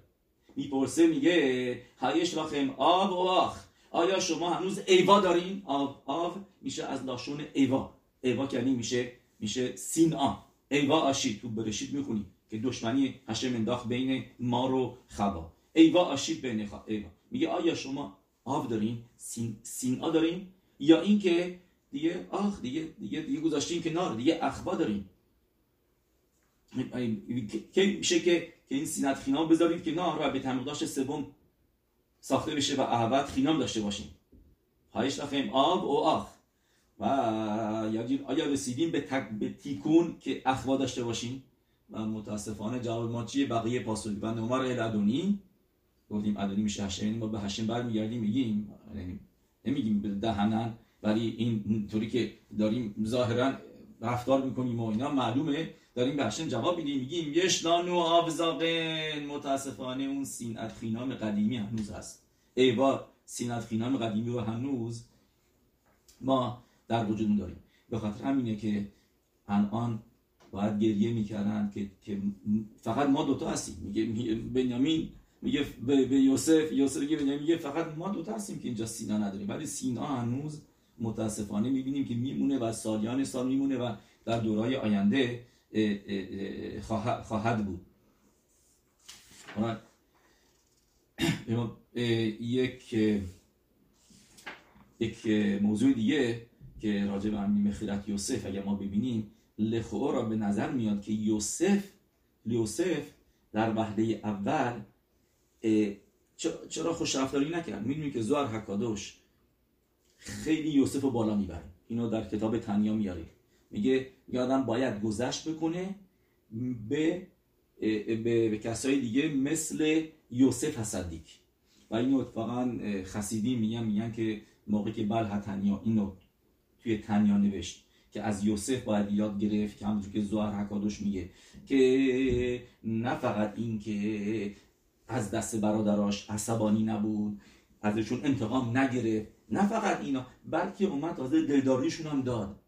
می‌پرسه میگه هایش وخم آب واخ آیا شما هنوز ایوا دارین؟ آب آب میشه از لاشون ایوا. ایوا یعنی میشه میشه سینا ایوا آشید تو برشید می‌خونی. که دشمنی هشم انداخت بین ما رو خبا. ایوا آشید بین خا... ایوا میگه آیا شما آب دارین؟ سین سینا دارین؟ یا اینکه دیگه آخ دیگه دیگه دیگه گذاشتین کنار دیگه اخبا دارین. که میشه که این سینت خینام بذارید کنار و به تمقداش سوم ساخته بشه و احوت خینام داشته باشیم هایش رفیم آب و آخ. و آیا رسیدیم به, تک... به تیکون که اخوا داشته باشیم و متاسفانه جواب ما چیه؟ بقیه پاسولی و نمار ادونی گفتیم ادونی میشه هشم یعنی ما به هشم برمیگردیم میگیم. یعنی نمیگیم به دهنن ولی این طوری که داریم ظاهرا رفتار می‌کنیم و اینا معلومه. داریم به هشم جواب میدیم میگیم یشنانو آبزاقن متاسفانه اون سین ادخینام قدیمی هنوز هست. ایوا سینت خینام قدیمی رو هنوز ما در وجود داریم به خاطر همینه که الان باید گریه می‌کردن که, که فقط ما دوتا هستیم. میگه بنیامین میگه به, یوسف یوسف میگه بنیامین میگه فقط ما دوتا هستیم که اینجا سینا نداریم. ولی سینا هنوز متاسفانه می‌بینیم که میمونه و سالیان سال میمونه و در دورهای آینده خواهد بود. یک یک موضوع دیگه که راجع به همین مخیرت یوسف اگر ما ببینیم لخو را به نظر میاد که یوسف یوسف در وحده اول چرا خوش رفتاری نکرد؟ می‌دونی که زوار حکادوش خیلی یوسف رو بالا می‌بره. اینو در کتاب تنیا میاره میگه یادم باید گذشت بکنه به به, به کسای دیگه مثل یوسف حسدیک و اینو اتفاقا خسیدی میگن میگن که موقعی که بل تنیا اینو توی تنیا نوشت. که از یوسف باید یاد گرفت که همونجور که زوهر حکادوش میگه که نه فقط این که از دست برادراش عصبانی نبود ازشون انتقام نگرفت نه فقط اینا بلکه اومد تازه دلداریشون هم داد.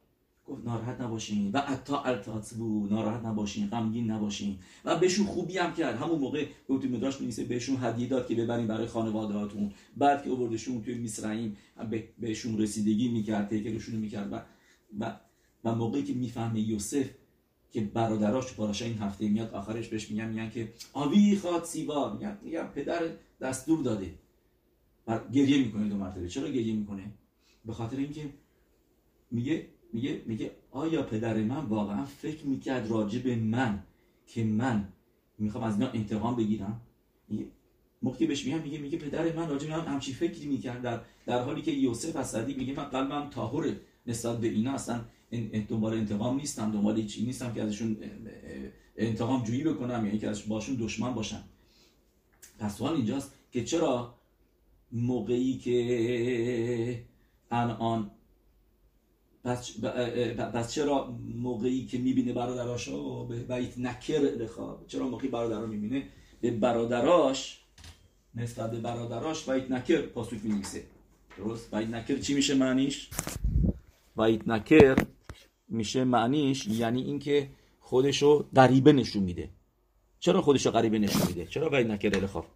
گفت ناراحت نباشین و اتا التاتبو ناراحت نباشین غمگین نباشین. و بهشون خوبی هم کرد. همون موقع گفت مدراش نیست بهشون هدیه داد که ببرین برای خانواده هاتون بعد که آوردشون توی میسرعیم بهشون رسیدگی می‌کرد تیکرشون می‌کرد. و و و موقعی که می‌فهمه یوسف که برادراش پاراشا این هفته میاد آخرش بهش میگن میگن که آوی خواد سیوا میگن میگن پدر دستور داده. و گریه می‌کنه دو مرتبه. چرا گریه می‌کنه؟ به خاطر اینکه میگه میگه میگه آیا پدر من واقعا فکر می‌کرد راجع به من که من می‌خوام از اینا انتقام بگیرم؟ موقعی بهش میگم میگه میگه پدر من راجع به من همچی فکری می‌کرد در, در حالی که یوسف از میگه من قلبم طاهره نسبت به اینا اصلا دنبال انتقام نیستم دنبال چی نیستم که ازشون انتقام جویی بکنم یعنی که ازشون باشون دشمن باشم پس سوال اینجاست که چرا موقعی که الان پس, پس چرا موقعی که می‌بینه برادراشو به بیت نکر بخواب چرا موقعی برادر رو می‌بینه؟ به برادراش نسبت به برادراش بیت نکر پاسوک می‌نویسه. درست؟ بیت نکر چی میشه معنیش؟ بیت نکر میشه معنیش یعنی اینکه خودشو غریبه نشون میده. چرا خودشو غریبه نشون میده؟ چرا بیت نکر خواب؟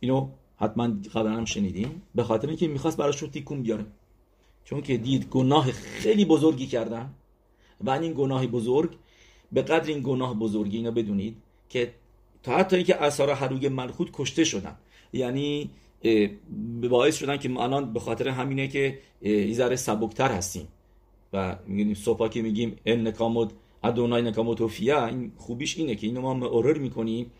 اینو حتما قبلا هم شنیدیم به خاطر اینکه می‌خواست براش رو تیکون بیاره. چون که دید گناه خیلی بزرگی کردن. و این گناه بزرگ به قدر این گناه بزرگی اینا بدونید که تا حتی اینکه اثار حروگ ملخوت کشته شدن. یعنی باعث شدن که الان به خاطر همینه که یه ذره سبکتر هستیم. و میگیم صبح که میگیم ان نکامود ادونای نکامود توفیا این خوبیش اینه که اینو ما معرر می‌کنیم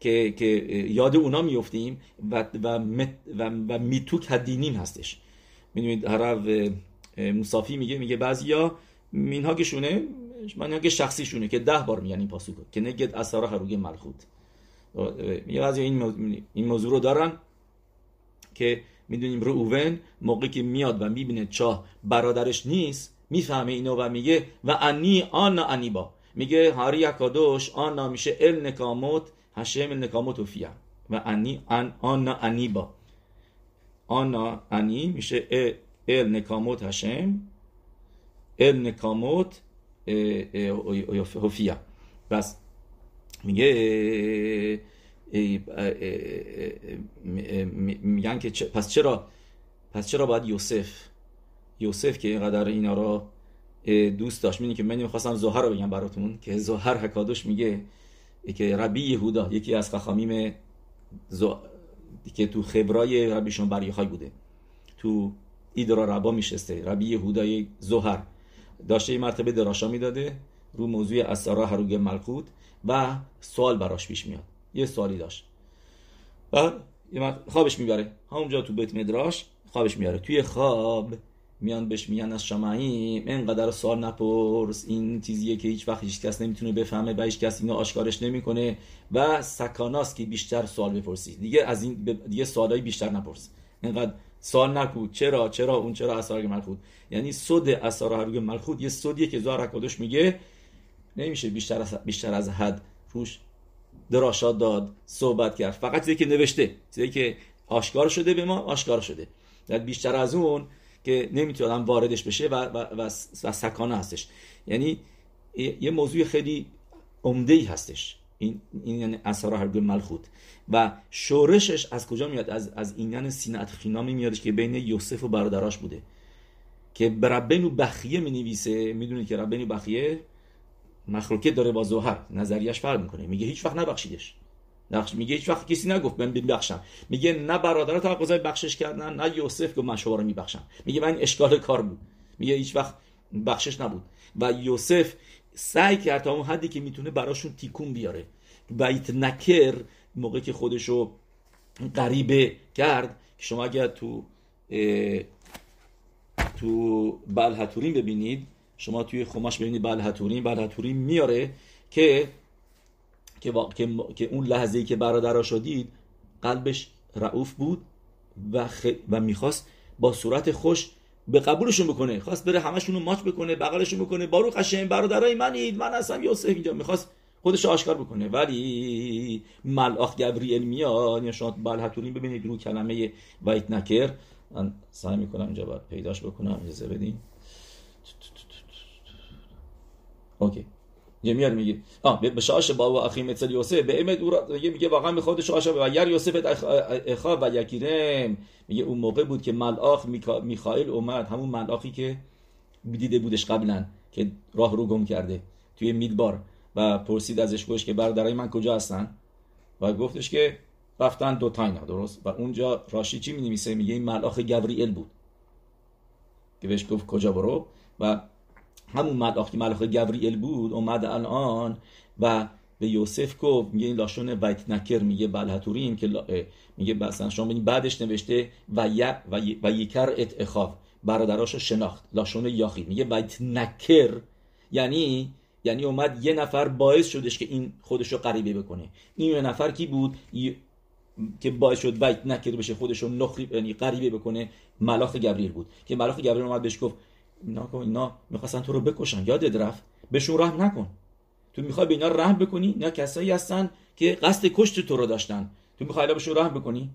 که, که یاد اونا میفتیم و, و, و, و میتوک هدینیم هستش. می‌دونید حرف مصافی میگه میگه بعضیا مینهاگشونه منهاگ شخصیشونه که ده بار میگن این پاسو که نگد اثر هروگ ملخوت میگه بعضی این موضوع, این موضوع رو دارن که می‌دونیم رو اوون موقعی که میاد و می‌بینه چاه برادرش نیست می‌فهمه اینو و میگه و انی آن انی با میگه هاری اکادوش آن میشه ال نکاموت هشم ال نکاموت فیا و انی آن آن انی با آنا انی میشه ال نکاموت هشم ال نکاموت هوفیا بس میگه میگن که پس چرا پس چرا باید یوسف یوسف که اینقدر اینا رو دوست داشت. می‌دونی که من می‌خواستم زهر رو بگم براتون که زهر حکادوش میگه که ربی یهودا یکی از خخامیم که تو خبرای ربی بر بوده. تو ایدرا ربا میشسته. ربی یهودای زهر. داشته یه مرتبه دراشا می‌داده رو موضوع اسرا هروگ ملکوت و سوال براش پیش میاد. یه سوالی داشت. و خوابش می‌بره. همونجا تو بیت مدراش خوابش میاره توی خواب میان بهش میگن از شمعیم اینقدر سوال نپرس. این چیزیه که هیچ وقت هیچ کس نمی‌تونه بفهمه و هیچ کس اینو آشکارش نمی‌کنه و سکاناست که بیشتر سوال بپرسی. دیگه از این دیگه سوالای بیشتر نپرس. اینقدر سوال نکو چرا؟ چرا اون؟ چرا اسرار ملخود یعنی صد اسرار ملخود یه صدیه که زار حکادش میگه. نمیشه بیشتر از بیشتر از حد روش دراشات داد صحبت کرد. فقط چیزی که نوشته چیزی که آشکار شده به ما آشکار شده. بیشتر از اون که نمی‌تونه آدم واردش بشه و, و, و, و سکانه هستش. یعنی یه موضوع خیلی عمده ای هستش. این این یعنی اثر هرگل ملخوت. و شورشش از کجا میاد؟ از از این یعنی سینت خینامی میادش که بین یوسف و برادراش بوده. که ربنو بخیه می نویسه می‌دونید که ربنو بخیه مخلوقه داره با زهر. نظریش فرق می‌کنه. میگه هیچ وقت نبخشیدش. نقش میگه هیچ وقت کسی نگفت من ببخشم. میگه نه برادرات توقضای بخشش کردن نه یوسف که من شما رو میبخشم. میگه من اشکال کار بود. میگه هیچ وقت بخشش نبود. و یوسف سعی کرد تا اون حدی که می‌تونه براشون تیکون بیاره. بیت نکر موقع که خودشو غریبه کرد شما اگر تو تو بلحتورین ببینید شما توی خماش ببینید بلحتورین بلحتورین میاره که که, که... که اون لحظه ای که برادرها شدید قلبش رعوف بود و, خ... و می‌خواست با صورت خوش به قبولشون بکنه. خواست بره همشون رو ماچ بکنه بغلشون بکنه. بارو قشنگ برادرای منید من هستم یوسف اینجا. می‌خواست خودش آشکار بکنه. ولی ملاخ گبریل میاد یا شما بلحتونی ببینید رو کلمه وایت نکر من سعی می‌کنم اینجا باید پیداش بکنم. اجازه بدین. اوکی. یه میاد میگه آه به شاش با و اخی مثل یوسف به او میگه میگه واقعا به خود شاش و یر یوسف اخا و یکیرم میگه اون موقع بود که ملاخ میخائیل اومد همون ملاخی که دیده بودش قبلا که راه رو گم کرده توی میدبار و پرسید ازش گوش که برادرای من کجا هستن؟ و گفتش که رفتن دو تاینا درست؟ و اونجا راشی چی می میگه این ملاخ گوریل بود. که بهش گفت کجا برو؟ و همون ملاخ که ملاخ گوریل بود اومد الان و به یوسف گفت میگه این لاشون ویت نکر میگه بلحتوریم که میگه مثلا شما بعدش نوشته و ی و یکر ات اخاف برادراشو شناخت لاشون یاخی. میگه ویت نکر یعنی یعنی اومد یه نفر باعث شدش که این خودشو غریبه بکنه. این یه نفر کی بود؟ که باعث شد ویت نکر بشه خودشو نخری یعنی غریبه بکنه ملاخ گبریل بود. که ملاخ گبریل اومد بهش گفت اینا اینا می‌خواستن تو رو بکشن. یادت رفت؟ بهشون رحم نکن. تو می‌خوای به اینا رحم بکنی؟ اینا کسایی هستن که قصد کشت تو رو داشتن. تو می‌خوای بهشون رحم بکنی؟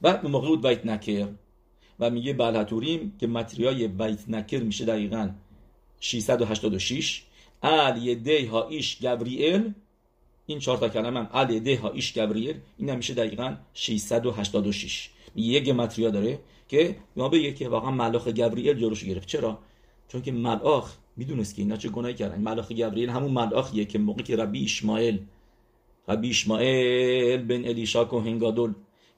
بعد موقع بود ویت نکر و میگه بلحتوریم که متریای ویت نکر میشه دقیقا 686 ال یدی ها ایش گبریل. این چهار تا کلمه هم. ال یدی ها ایش گبریل. این هم میشه دقیقا 686 یه گمتریا داره. که ما بگه که واقعا ملاخ گبریل جلوش گرفت. چرا؟ چون که ملاخ می‌دونست که اینا چه گناهی کردن. ملاخ گبریل همون ملاخیه که موقعی که ربی اسماعیل ربی اسماعیل بن الیشا کوهن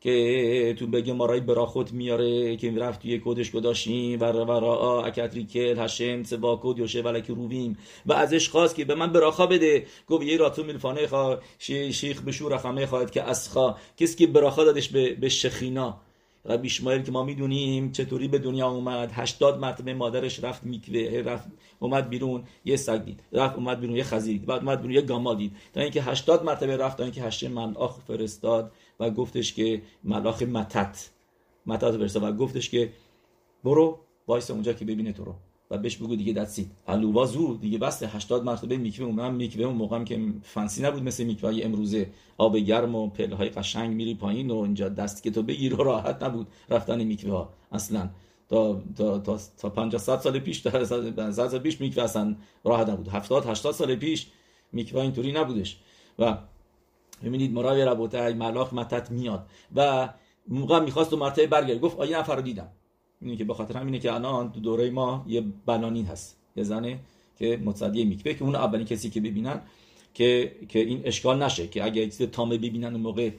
که تو بگه مارای براخوت میاره که رفت توی کدش گداشیم و را اکتریکل هشم سباکود یوشه ولکی روبیم و ازش خواست که به من براخا بده. گفت یه راتو میلفانه خواه شیخ به شور خمه خواهد که اسخا کسی که براخا دادش به شخینا ربی اسماعیل که ما می‌دونیم چطوری به دنیا اومد. 80 مرتبه مادرش رفت מקווה رفت اومد بیرون یه سگ دید. رفت اومد بیرون یه خزی دید. بعد اومد بیرون یه גמל دید. تا اینکه 80 مرتبه رفت تا اینکه השם מלאך فرستاد و گفتش که מלאך متت. متت فرستاد و گفتش که برو وایس اونجا که ببینه تو رو. و بهش بگو دیگه دستید الووا زو دیگه بس 80 مرتبه מקווה اونم מקווה اون موقعم که fancy نبود مثل מקווה امروزه. آب گرم و پله های قشنگ میری پایین و اینجا دست که تو بگیر و راحت نبود رفتن میکوه ها اصلا تا تا تا, تا 50 سال پیش تا سال پیش میکوه اصلا راحت نبود. 70 80 سال پیش میکوه اینطوری نبودش. و ببینید مرای ربوته ملاخ متت میاد. و موقع می‌خواست دو مرتبه برگرد. گفت آیه نفر رو دیدم. اینه که به خاطر همینه که الان تو دوره ما یه بنانین هست. یه زنه که متصدی میکبه که اون اولین کسی که ببینن که که این اشکال نشه که اگه چیز تامه ببینن اون موقع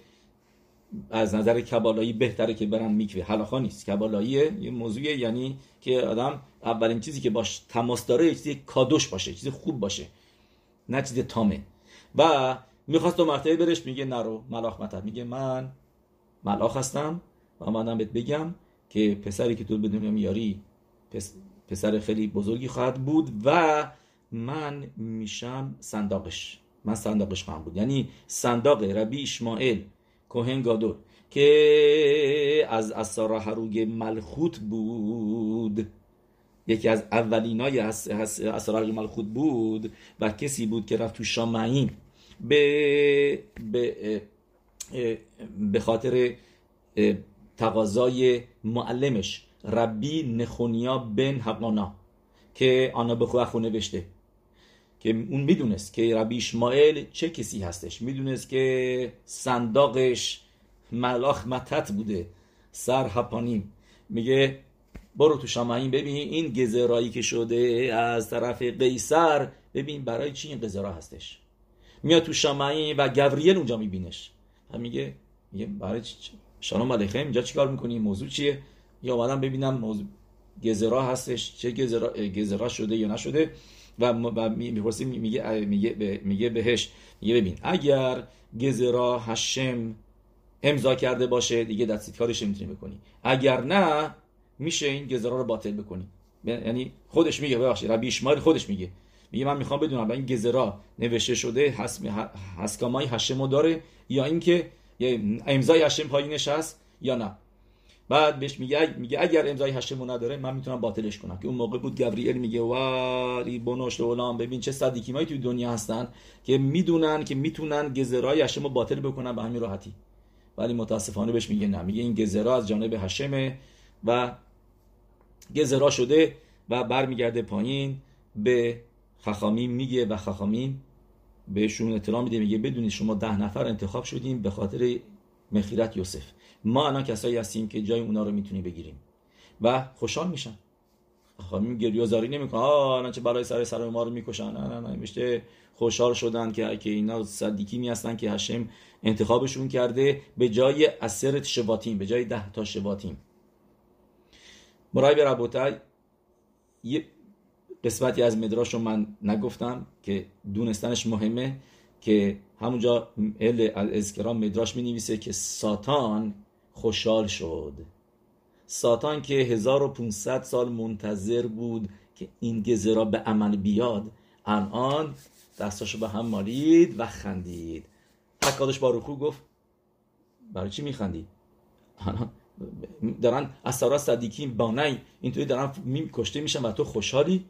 از نظر کبالایی بهتره که برن میکوه حلاخا نیست. کبالایی یه موضوع یعنی که آدم اولین چیزی که باش تماس داره یه چیزی کادوش باشه چیزی خوب باشه نه چیز تامه. و می‌خواست دو مرتبه برش میگه نرو ملاخ متر میگه من ملاخ هستم و آمدم بهت بگم که پسری که تو به دنیا میاری پسر خیلی بزرگی خواهد بود و من میشم صنداقش. من صنداقش خواهم بود. یعنی صنداق ربی اشماعیل کوهن گادور که از اسارا هروگ ملخوت بود. یکی از اولینای اسارا ملخوت بود و کسی بود که رفت تو شامعیم به به به خاطر تقاضای معلمش ربی نخونیا بن حقانا که آنا به خو نوشته که اون می‌دونست که ربی اشماعیل چه کسی هستش. می‌دونست که صنداقش ملاخ متت بوده سر هپانیم میگه برو تو شامعین ببین این گزرایی که شده از طرف قیصر. ببین برای چی این گزرا هستش. میاد تو شامعین و گوریل اونجا میبینش. و میگه میگه برای چی؟ شانم علیکم اینجا چیکار می‌کنی؟ موضوع چیه؟ یا اومدم ببینم موضوع گزرا هستش چه گزرا, گزرا شده یا نشده؟ و می‌پرسیم میگه میگه میگه بهش میگه ببین اگر گزرا هشم امضا کرده باشه دیگه دستیت کارش نمی‌تونی بکنی. اگر نه میشه این گزرا رو باطل بکنی. یعنی خودش میگه ببخشید ربی اشمایل خودش میگه. میگه من می‌خوام بدونم این گزرا نوشته شده هسکامای هشمو داره یا اینکه امضای هشم پایینش هست یا نه. بعد بهش میگه میگه اگر امضای هشمو نداره من می‌تونم باطلش کنم. که اون موقع بود گبریل میگه واری بنوشت اولام ببین چه صدیکی توی دنیا هستن که می‌دونن که می‌تونن گزرای هشمو باطل بکنن به همین راحتی. ولی متاسفانه بهش میگه نه. میگه این گزرا از جانب هشمه و گزرا شده و برمیگرده پایین به خخامی میگه و خخامی بهشون اطلاع میده میگه بدونید شما ده نفر انتخاب شدیم به خاطر مخیرت یوسف. ما الان کسایی هستیم که جای اونا رو می‌تونیم بگیریم. و خوشحال میشن. خانم گریوزاری نمی‌کنه. آه الان چه برای سر سر ما رو می‌کشن. نه نه نه خوشحال شدن که که اینا صدیکی می هستن که هشم انتخابشون کرده به جای اثرت شواتیم به جای ده تا شواتیم مرای یه قسمتی از مدراش رو من نگفتم که دونستنش مهمه که همونجا ال اسکرام مدراش می نویسه که ساتان خوشحال شد. ساتان که 1500 سال منتظر بود که این گزرا به عمل بیاد الان دستاشو به هم مالید و خندید. حکادش باروخو گفت برای چی میخندی؟ دارن اثرات صدیکی بانای اینطوری دارن کشته میشن و تو خوشحالی؟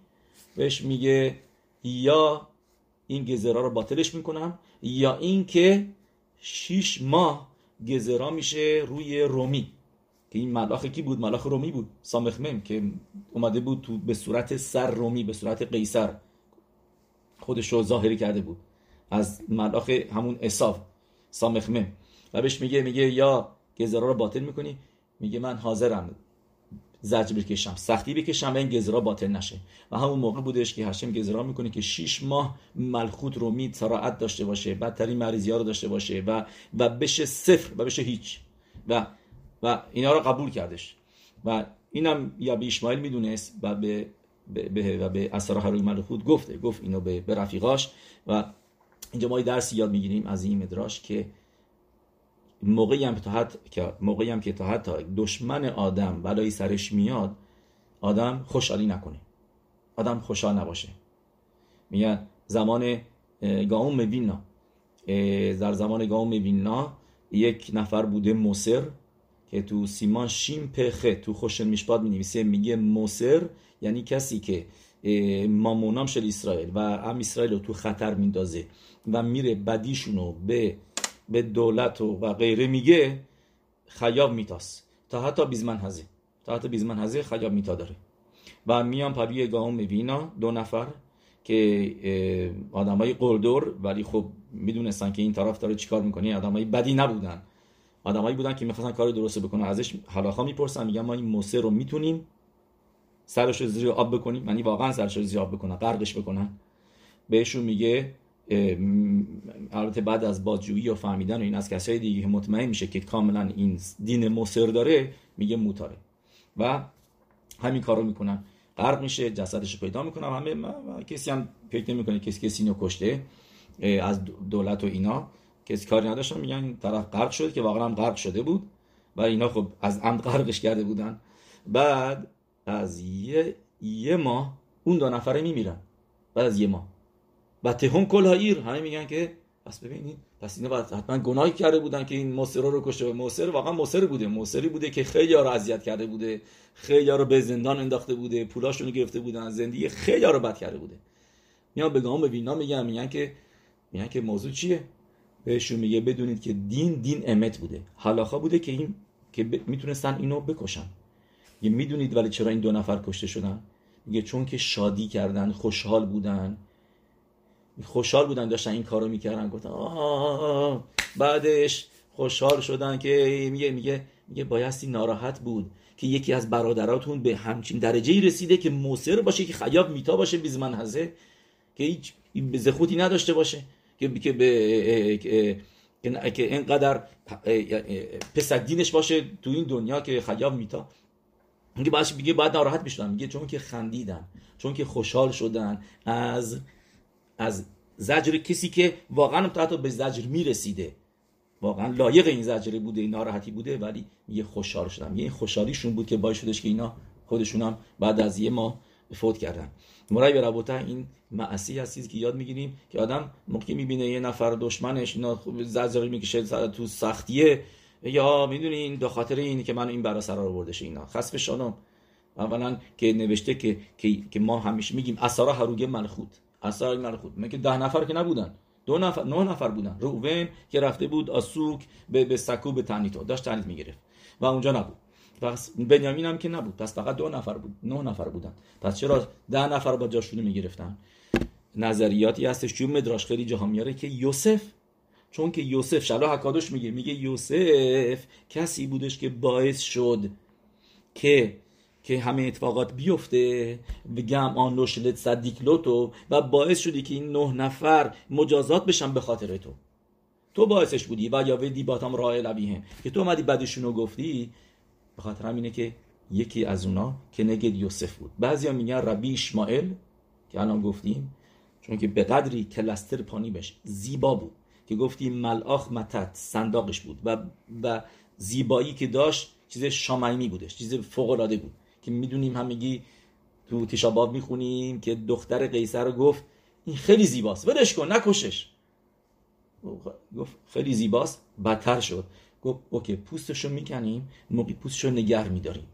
بهش میگه یا این گزرا رو باطلش می‌کنم یا اینکه شیش ماه گزرا میشه روی رومی. که این ملاخ کی بود؟ ملاخ رومی بود. سامخمم که اومده بود تو به صورت سر رومی به صورت قیصر. خودش رو ظاهری کرده بود. از ملاخ همون اصاف سامخمم و بهش میگه میگه یا گزرا رو باطل می‌کنی؟ میگه من حاضرم. زجر بکشم سختی بکشم این گزرا باطل نشه. و همون موقع بودش که هشم گزرا می‌کنه که 6 ماه ملخوت رو می سراعت داشته باشه بدترین مریضی ها رو داشته باشه و و بشه صفر و بشه هیچ. و و اینا رو قبول کردش. و اینم یا به اسماعیل می‌دونست و به به و به اثر هروی ملخوت گفته. گفت اینو به, به رفیقاش. و اینجا ما درسی یاد می‌گیریم از این مدراش که موقعی هم که موقعی هم که تا دشمن آدم بلایی سرش میاد آدم خوشحالی نکنه. آدم خوشحال نباشه. میگن زمان گاوم وینا. در زمان گاوم وینا یک نفر بوده موسر که تو سیمان شیم پخه تو خوشن میشباد می نویسه میگه موسر یعنی کسی که مامونام شد اسرائیل و ام اسرائیل رو تو خطر میندازه و میره بدیشونو به به دولت و, و غیره میگه خیاب میتاس. تا حتی بیزمن هزه تا حتی بیزمن هزه خیاب میتا داره. و میان پروی گام میبینا دو نفر که آدمای قلدر ولی خب می‌دونستن که این طرف داره چیکار می‌کنه آدمای بدی نبودن. آدمایی بودن که می‌خواستن کار درست بکنن. ازش حلاخا می‌پرسن میگن ما این موسه رو می‌تونیم سرش رو زیر آب بکنیم؟ یعنی واقعا سرش رو زیر آب بکنن غرقش بکنن. بهشون میگه البته بعد از بازجویی و فهمیدن و این از کسای دیگه مطمئن میشه که کاملا این دین مصر داره میگه موتاره. و همین کارو می‌کنن. غرق میشه جسدش پیدا می‌کنن. همه کسی هم پیدا نمی‌کنه کسی کسی اینو کشته از دولت و اینا. کسی کاری نداشتن میگن طرف غرق شد که واقعا هم غرق شده بود. و اینا خب از عمد غرقش کرده بودن. بعد از یه یه ماه اون دو نفره میمیرن. بعد از یه ماه. و تهم کل هایر همه میگن که پس ببینید پس اینا باید حتما گناهی کرده بودن که این موسر رو کشته موسر واقعا موسر بوده. موسری بوده که خیلی رو اذیت کرده بوده. خیلی رو به زندان انداخته بوده. پولاشون رو گرفته بودن. زندگی خیلی رو بد کرده بوده. میان به گام به وینا میگن میگن که میگن که موضوع چیه؟ بهشون میگه بدونید که دین دین امت بوده. حلاخا بوده که این که ب... می‌تونستن اینو بکشن. یه می‌دونید ولی چرا این دو نفر کشته شدن؟ میگه چون که شادی کردن خوشحال بودن. خوشحال بودن داشتن این کارو می‌کردن. گفتن آه بعدش خوشحال شدن که میگه میگه میگه بایستی ناراحت بود که یکی از برادراتون به همچین درجه ای رسیده که موسر باشه که خیاب میتا باشه بیزمن هزه که هیچ زخوتی نداشته باشه که که به که اینقدر پسک دینش باشه تو این دنیا که خیاب میتا. میگه باش میگه بعد ناراحت می‌شدن میگه چون که خندیدن چون که خوشحال شدن از از زجر کسی که واقعا حتی به زجر می‌رسیده. واقعا لایق این زجره بوده این ناراحتی بوده ولی یه خوشحال شدن یه خوشحالیشون بود که باعث شدش که اینا خودشون هم بعد از یه ماه فوت کردن. مرای به این معصی هستی که یاد می‌گیریم که آدم موقعی می‌بینه یه نفر دشمنش اینا زجر می‌کشه تو سختیه. یا می‌دونی این دو خاطر اینه که من این برا سر رو بردش اینا. خسف شانم. اولا که نوشته که, که, که ما همیشه میگیم اسارا هروگه ملخوت. اثر ملخوت میگه ده نفر که نبودن؟ دو نفر نه نفر بودن. روون که رفته بود آسوک به به سکو به تنیتو داشت تنیت می‌گرفت. و اونجا نبود. پس بنیامین هم که نبود. پس فقط دو نفر بود. نه نفر بودن. پس چرا ده نفر با جاشونو می‌گرفتن؟ نظریاتی هستش توی مدراش خیلی جاها میاره که یوسف چون که یوسف شلا حکادش میگه میگه یوسف کسی بودش که باعث شد که که همه اتفاقات بیفته و گم آن لوشلت صدیق لوتو و باعث شدی که این نه نفر مجازات بشن به خاطر تو. تو باعثش بودی و یا ودی باتام راه لبیهم که تو اومدی بعدشون رو گفتی به خاطر همینه که یکی از اونا که نگد یوسف بود. بعضیا میگن ربی اشمائل که الان گفتیم چون که به قدری کلستر پانی بش زیبا بود. که گفتیم ملاخ متت صنداقش بود و, و زیبایی که داشت چیز شامعیمی بودش چیز فوق العاده بود. که می‌دونیم همگی تو تشاباب می‌خونیم که دختر قیصر گفت این خیلی زیباست ولش کن نکشش. گفت خیلی زیباست بدتر شد. گفت اوکی پوستشو می‌کنیم موقعی پوستشو نگر میداریم.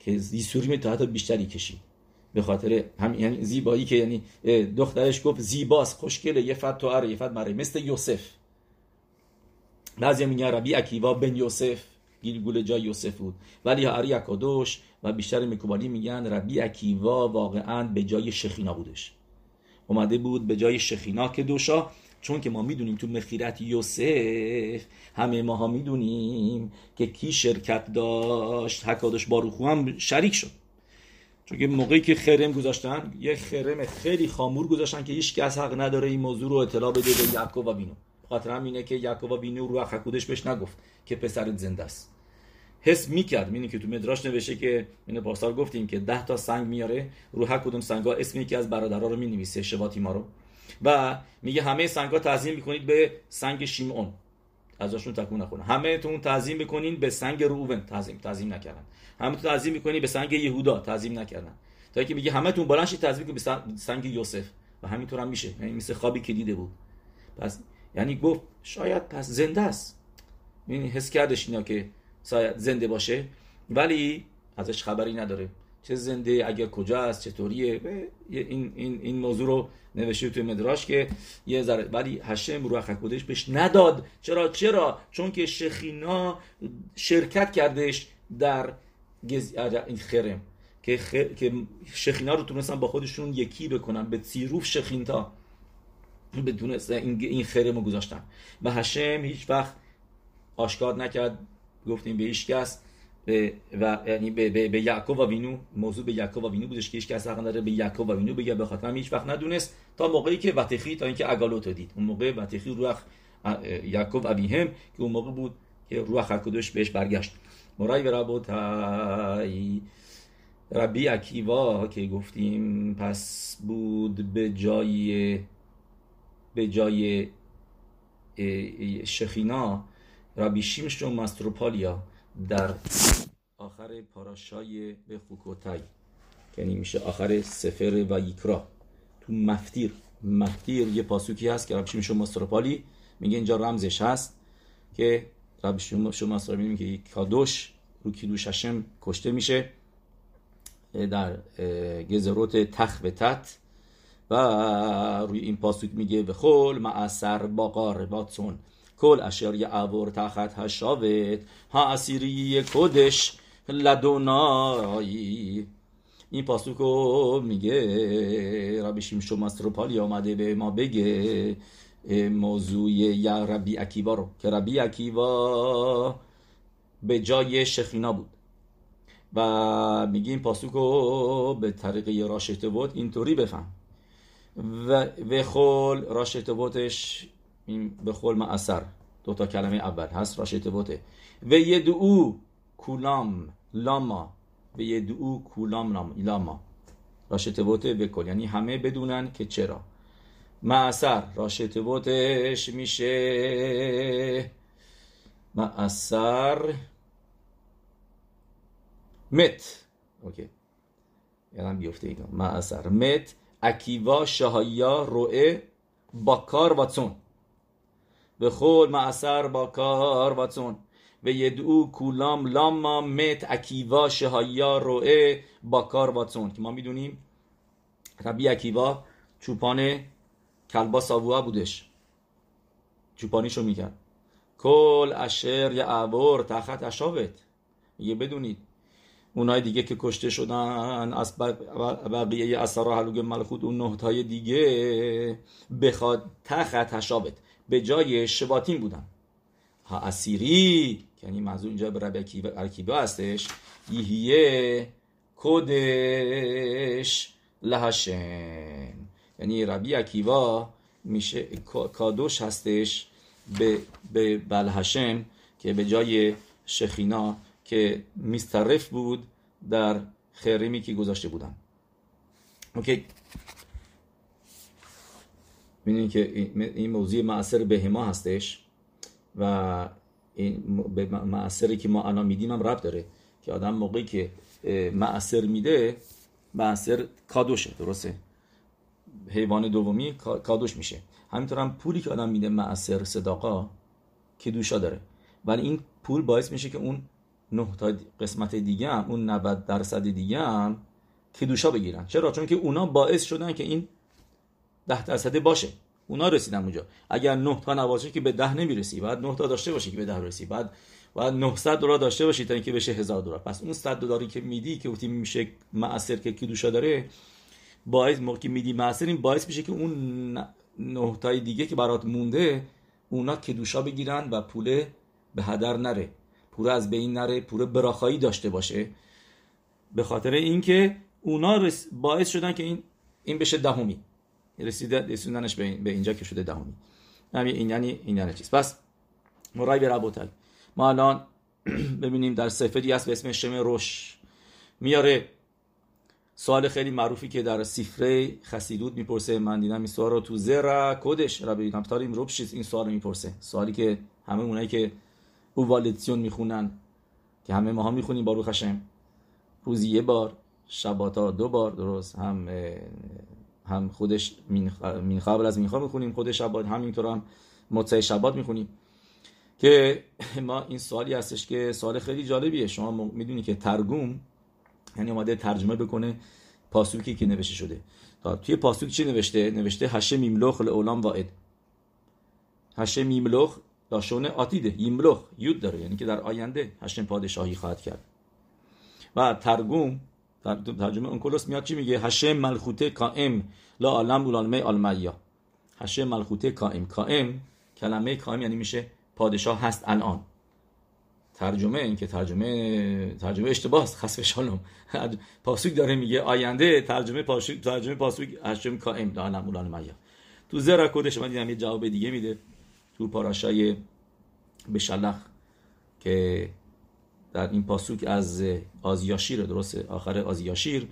که زیسوری تا حتی بیشتری کشید. به خاطر هم یعنی زیبایی که یعنی دخترش گفت زیباست خوشگله یه فت تو یه فت مره مثل یوسف. بعضی میگن ربی اکیوا بن یوسف. گیلگول جای یوسف بود. ولی هاری اکادوش و بیشتر میکوبالی میگن ربی اکیوا واقعا به جای شخینا بودش. اومده بود به جای شخینا که دوشا چون که ما می‌دونیم تو مخیرت یوسف همه ماها می‌دونیم که کی شرکت داشت حکادش باروخو هم شریک شد. چون که موقعی که خرم گذاشتن یه خرم خیلی خامور گذاشتن که هیچ کس حق نداره این موضوع رو اطلاع بده به یعقوب و بینو. خاطر هم اینه که یعقوب و بینو رو حکودش بهش نگفت که پسرت زنده است. حس می‌کرد میینه که تو مدراش نوشته که این پاسار گفتیم که ده تا سنگ میاره رو هر کدوم سنگا اسم یکی از برادرها رو می‌نویسه شباتی ما رو. و میگه همه سنگا تعظیم می‌کنید به سنگ شیمعون ازشون تکون نخونه همه تون تعظیم بکنین به سنگ روبن تعظیم تعظیم نکردن. همه تون تعظیم می‌کنین به سنگ یهودا. تعظیم نکردن. تا اینکه میگه همه تون بلند تعظیم به سنگ یوسف. و همینطور هم میشه. یعنی مثل خوابی که دیده بود. پس یعنی گفت شاید پس زنده است. یعنی حس کردش اینا که شاید زنده باشه. ولی ازش خبری نداره. چه زنده اگر کجا است چطوریه این, این, این موضوع رو نوشته توی مدراش که یه ذره ولی هشم روح کدش بهش نداد. چرا؟ چرا؟ چون که شخینا شرکت کردش در این خرم. که, خ... که شخینا رو تونستن با خودشون یکی بکنن به تیروف شخینتا بدون این, این رو گذاشتن. و هشم هیچ وقت آشکار نکرد. گفتیم به هیچ کس و یعنی به, به, به یعقوب و وینو موضوع به یعقوب و وینو بودش که هیچ کس حق نداره به یعقوب و وینو بگه به خاطر هیچ وقت ندونست. تا موقعی که وتخی تا اینکه اگالوت دید. اون موقع وتخی روح یعقوب ابیهم که اون موقع بود که روح القدس بهش برگشت. مرای و ربوتای ربی اکیوا که گفتیم پس بود به جای به جای شخینا ربی شیمشون مستروپالیا در آخر پاراشای به خوکوتای یعنی میشه آخر سفر و یکرا تو مفتیر. مفتیر یه پاسوکی هست که ربی شیمشون مستروپالی میگه اینجا رمزش هست که ربی شیمشون مستروپالی میگه کادوش رو کیدوش هشم کشته میشه در گزروت تخ به تت و روی این پاسوک میگه به خل معصر باقار باتون کل اشر یعور تحت هشاوت. ها اسیری کدش لدونایی این پاسوکو میگه ربی شیمشو مستروپالی آمده به ما بگه موضوع یا ربی اکیوا رو. که ربی اکیوا به جای شخینا بود. و میگه این پاسوکو به طریق راشته بود اینطوری بفهم. و به خول راشته بودش این به خول ما اثر دو تا کلمه اول. هست راشته بوده و یدعو کولام لاما. و یدعو کولام لاما. راشته بوته بکن یعنی همه بدونن که چرا. معصر راشته بوتش میشه. معصر مت. اوکی. یادم بیفته اینا معصر مت. اکیوا شهایا روئه باکار واتسون به خود معصر با کار واتسون و یدعو کولام لاما مت اکیوا شهایا روئه با کار واتسون که ما می‌دونیم ربی اکیوا چوپان کلبا ساووا بودش چوپانیشو می‌کرد کل اشر یا عبور تخت اشابت یه بدونید اونای دیگه که کشته شدن از بقیه اثر حلوگ ملخوت اون نهتای دیگه بخواد تخت تشابت. به جای شباتین بودن. ها اسیری یعنی منظور اینجا به ربی ارکیبه هستش یهیه کدش لهشن یعنی ربی اکیوا میشه کادوش هستش به, به بلهشم که به جای شخینا که میسترف بود در خرمی که گذاشته بودن. اوکی. می‌دونید که این موضوع معصر بهما هستش و این به معصری که ما الان میدیم هم رب داره. که آدم موقعی که معصر میده معصر کادوشه درسته؟ حیوان دومی کادوش میشه. همینطور هم پولی که آدم میده معصر صداقا که دوشا داره. ولی این پول باعث میشه که اون نه تا قسمت دیگه هم اون 90 درصد دیگه هم که دوشا بگیرن. چرا؟ چون که اونا باعث شدن که این ده درصد باشه. اونا رسیدن اونجا. اگر 9 تا نباشه که به ده نمی‌رسی. بعد 9 تا داشته باشی که به ده رسی. بعد بعد 900 دلار داشته باشی تا اینکه بشه 1000 دلار. پس اون 100 دلاری که میدی که وقتی میشه معصر که کیدوشا داره باعث موقعی میدی معصر این باعث میشه که اون نه تای دیگه که برات مونده اونا کدوشا بگیرن و پول به هدر نره. پول از بین نره پول براخایی داشته باشه. به خاطر اینکه اونا باعث شدن که این این بشه دهمی. رسیده رسوندنش به اینجا که شده دهمی. این یعنی این یعنی چیز پس مرای به ما الان ببینیم در سفری هست به اسم شم روش. میاره سوال خیلی معروفی که در سفره خسیدود می‌پرسه. من دیدم این سوال رو تو زرا کدش؟ را ببینم تاریم روبشیز این سوال رو می‌پرسه. سوالی که همه اونایی که او والتسیون می‌خونن که همه ما ها می‌خونیم با خشم روزی یه بار شباتا دو بار درست هم هم خودش مین قبل از مینخا می‌خونیم خود شبات همینطور هم متعه شبات می‌خونیم. که ما این سوالی هستش که سوال خیلی جالبیه. شما می‌دونی که ترگوم یعنی اومده ترجمه بکنه پاسوکی که نوشته شده. توی پاسوک چی نوشته؟ نوشته هشه میملوخ لعولام واعد. هشه میملوخ داشونه آتیده یملوخ یود داره یعنی که در آینده هشم پادشاهی خواهد کرد. و ترگوم ترجمه اونکولوس میاد چی میگه؟ هشه ملخوته کائم لا عالم اولانمه آلمیا هشه ملخوته کائم. کائم کلمه کائم یعنی میشه پادشاه هست الان. ترجمه این که ترجمه ترجمه اشتباه است خسف شالوم. پاسوک داره میگه آینده ترجمه پاسوک ترجمه پاسوک هشم کائم دانم اولان میا تو زرا کدش من دیدم یه جواب دیگه میده. تو پاراشای بشلخ که در این پاسوک از آزیاشیر درست آخر آزیاشیر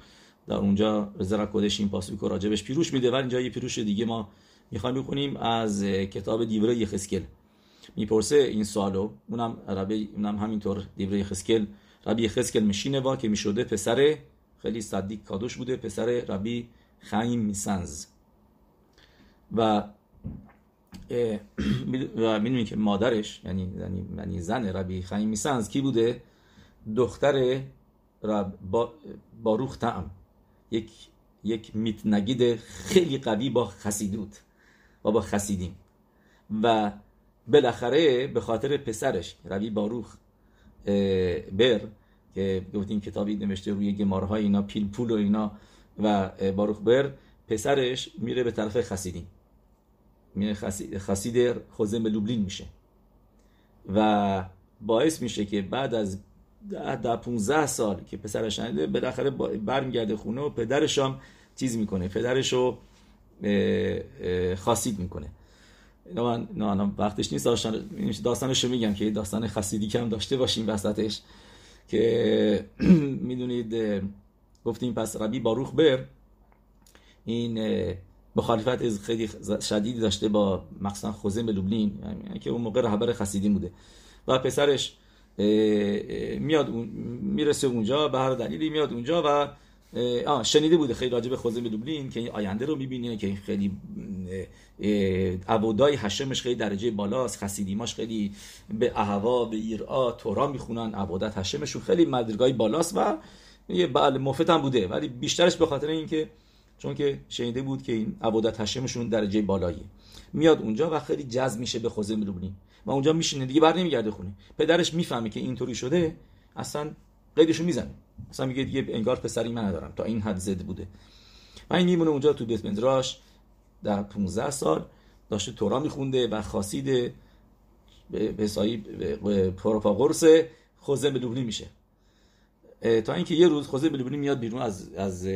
در اونجا زرا کدش این پاسوک راجبش پیروش میده. و اینجا یه پیروش دیگه ما می‌خوایم بخونیم از کتاب دیوره یخسکل می‌پرسه این سوالو. اونم ربی اونم همینطور دیوره خسکل ربی خسکل میشینه وا که می‌شده پسر خیلی صدیق کادوش بوده پسر ربی خیم میسنز و و می‌دونی که مادرش یعنی یعنی, یعنی زن ربی خیم میسنز کی بوده؟ دختر رب با باروخ تعم یک یک میتنگید خیلی قوی با خسیدود و با خسیدیم. و بالاخره به خاطر پسرش روی باروخ بر که گفتیم کتابی نوشته روی گمارهای اینا پیل پول و اینا و باروخ بر پسرش میره به طرف خسیدین میره خسید خوزم لوبلین میشه. و باعث میشه که بعد از ده 15 سال که پسرش شنیده بالاخره برمیگرده خونه و پدرش هم چیز می‌کنه. پدرش رو خاصید می‌کنه. نه من وقتش نیست. داستانش رو میگم که داستان خسیدی کم داشته باشیم وسطش که می‌دونید گفتیم پس ربی باروخ بر. این مخالفت از خیلی شدیدی داشته با مقصد خوزن به لوبلین یعنی که اون موقع رهبر خسیدی بوده. و پسرش میاد می‌رسه اونجا به هر دلیلی میاد اونجا و آه شنیده بوده خیلی راجع به خوزه لوبلین که این آینده رو می‌بینه که خیلی عبودای هشمش خیلی درجه بالاست خسیدیماش خیلی به اهوا به ایرا تورا می‌خونن عبادت هشمشون خیلی مدرگای بالاست و یه بله مفت بوده. ولی بیشترش به خاطر اینکه چون که شنیده بود که این عبادت هشمشون درجه بالاییه. میاد اونجا و خیلی جذب میشه به خوزه لوبلین و اونجا میشینه دیگه بر نمیگرده خونه. پدرش می‌فهمه که اینطوری شده اصلا قیدشو می‌زنه. مثلا میگه دیگه انگار پسری من ندارم. تا این حد زد بوده. و این میمونه اونجا تو بیت مدراش در 15 سال داشته تورا میخونده و خاصید به حسابی پروپاگورس خوزه به میشه. تا اینکه یه روز خوزه به میاد بیرون از از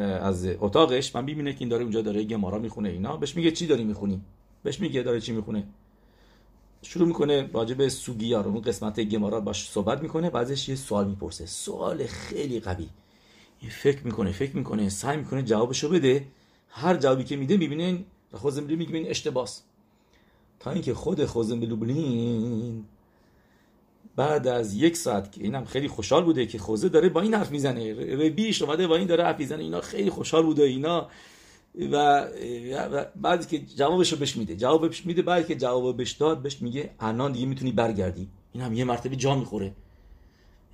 از اتاقش. من می‌بینه که این داره اونجا داره گمارا می‌خونه اینا. بهش میگه چی داری می‌خونی؟ بهش میگه داره چی می‌خونه. شروع می‌کنه راجع به سوگیا رو اون قسمت گمارا باش صحبت می‌کنه بعدش یه سوال می‌پرسه. سوال خیلی قوی. فکر می‌کنه فکر می‌کنه سعی می‌کنه جوابشو بده. هر جوابی که میده می‌بینه خوزم میگه این اشتباس. تا اینکه خود خوزم بلوبلین بعد از یک ساعت که اینم خیلی خوشحال بوده که خوزه داره با این حرف می‌زنه. ربیش اومده با این داره حرف می‌زنه. اینا خیلی خوشحال بوده اینا. و بعد که جوابش رو بهش میده. جوابش میده بعد که جواب بهش داد بهش میگه الان دیگه می‌تونی برگردی. این هم یه مرتبه جا می‌خوره.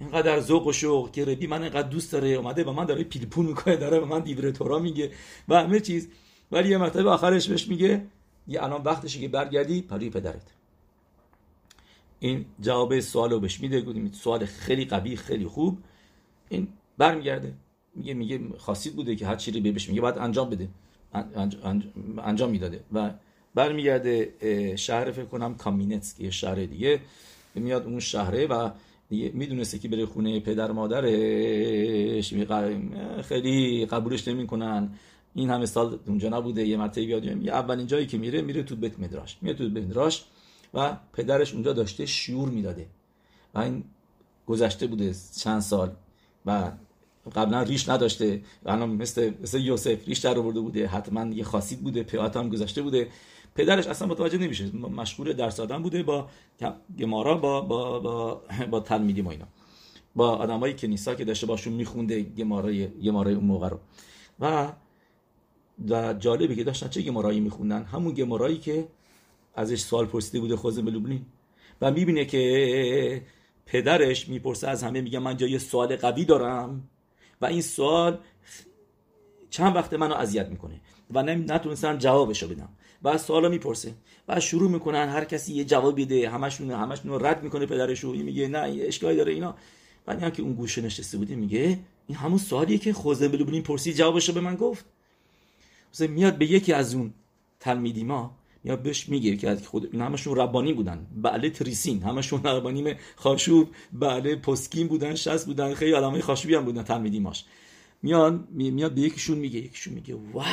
اینقدر ذوق و شوق که ربی من اینقدر دوست داره. اومده با من داره پیلپون می‌کنه داره به من دیوره تورا میگه و همه چیز. ولی یه مرتبه آخرش بهش میگه یه الان وقتشه که برگردی پروی پدرت. این جواب سوال رو بهش میده گفتیم سوال خیلی قوی خیلی خوب. این برمیگرده. میگه میگه خاصیت بوده که هر چیزی بهش میگه باید انجام بده. انجام می‌داده. و برمیگرده شهر فکر کنم کامینتسک یه شهر دیگه. میاد اون شهره و می‌دونسته که بره خونه پدر مادرش. خیلی قبولش نمی‌کنن. این همه سال اونجا نبوده. یه مرتبه بیاد یه اولین جایی که میره میره تو بیت مدراش. میره تو بیت مدراش. و پدرش اونجا داشته شیور می‌داده. و این گذشته بوده چند سال. و قبلا ریش نداشته. الان مثل مثل یوسف ریش در آورده بوده. حتما یه خاصیت بوده. پیات هم گذشته بوده. پدرش اصلا متوجه نمیشه. مشغول درس دادن بوده با گمارا با با با, با تلمیدی ما اینا. با آدمایی که نیسا که داشته باشون میخونده گمارای گمارای اون موقع رو. و و جالبی که داشتن چه گمارایی میخوندن؟ همون گمارایی که ازش سوال پرسیده بوده خوزم بلوبلین و می‌بینه که پدرش می‌پرسه از همه میگه من جای سوال قوی دارم. و این سوال چند وقت منو اذیت می‌کنه. و نتونستم جوابشو بدم. و از سوالا می‌پرسه. و شروع می‌کنن هر کسی یه جواب بده. همشون همشون رد می‌کنه پدرشو. میگه نه اشکالی داره اینا. بعد هم که اون گوشه نشسته بوده میگه این همون سوالیه که خوزه بلوبلین پرسید جوابشو به من گفت. میاد به یکی از اون تلمیدی ما یا بهش میگه که خود این همشون ربانی بودن. بله تریسین. همشون ربانی خاشوب. بله پسکین بودن شست بودن خیلی آدمای خاشوبی هم بودن تلمیدی ماش. میاد میاد به یکیشون میگه. یکیشون میگه واو!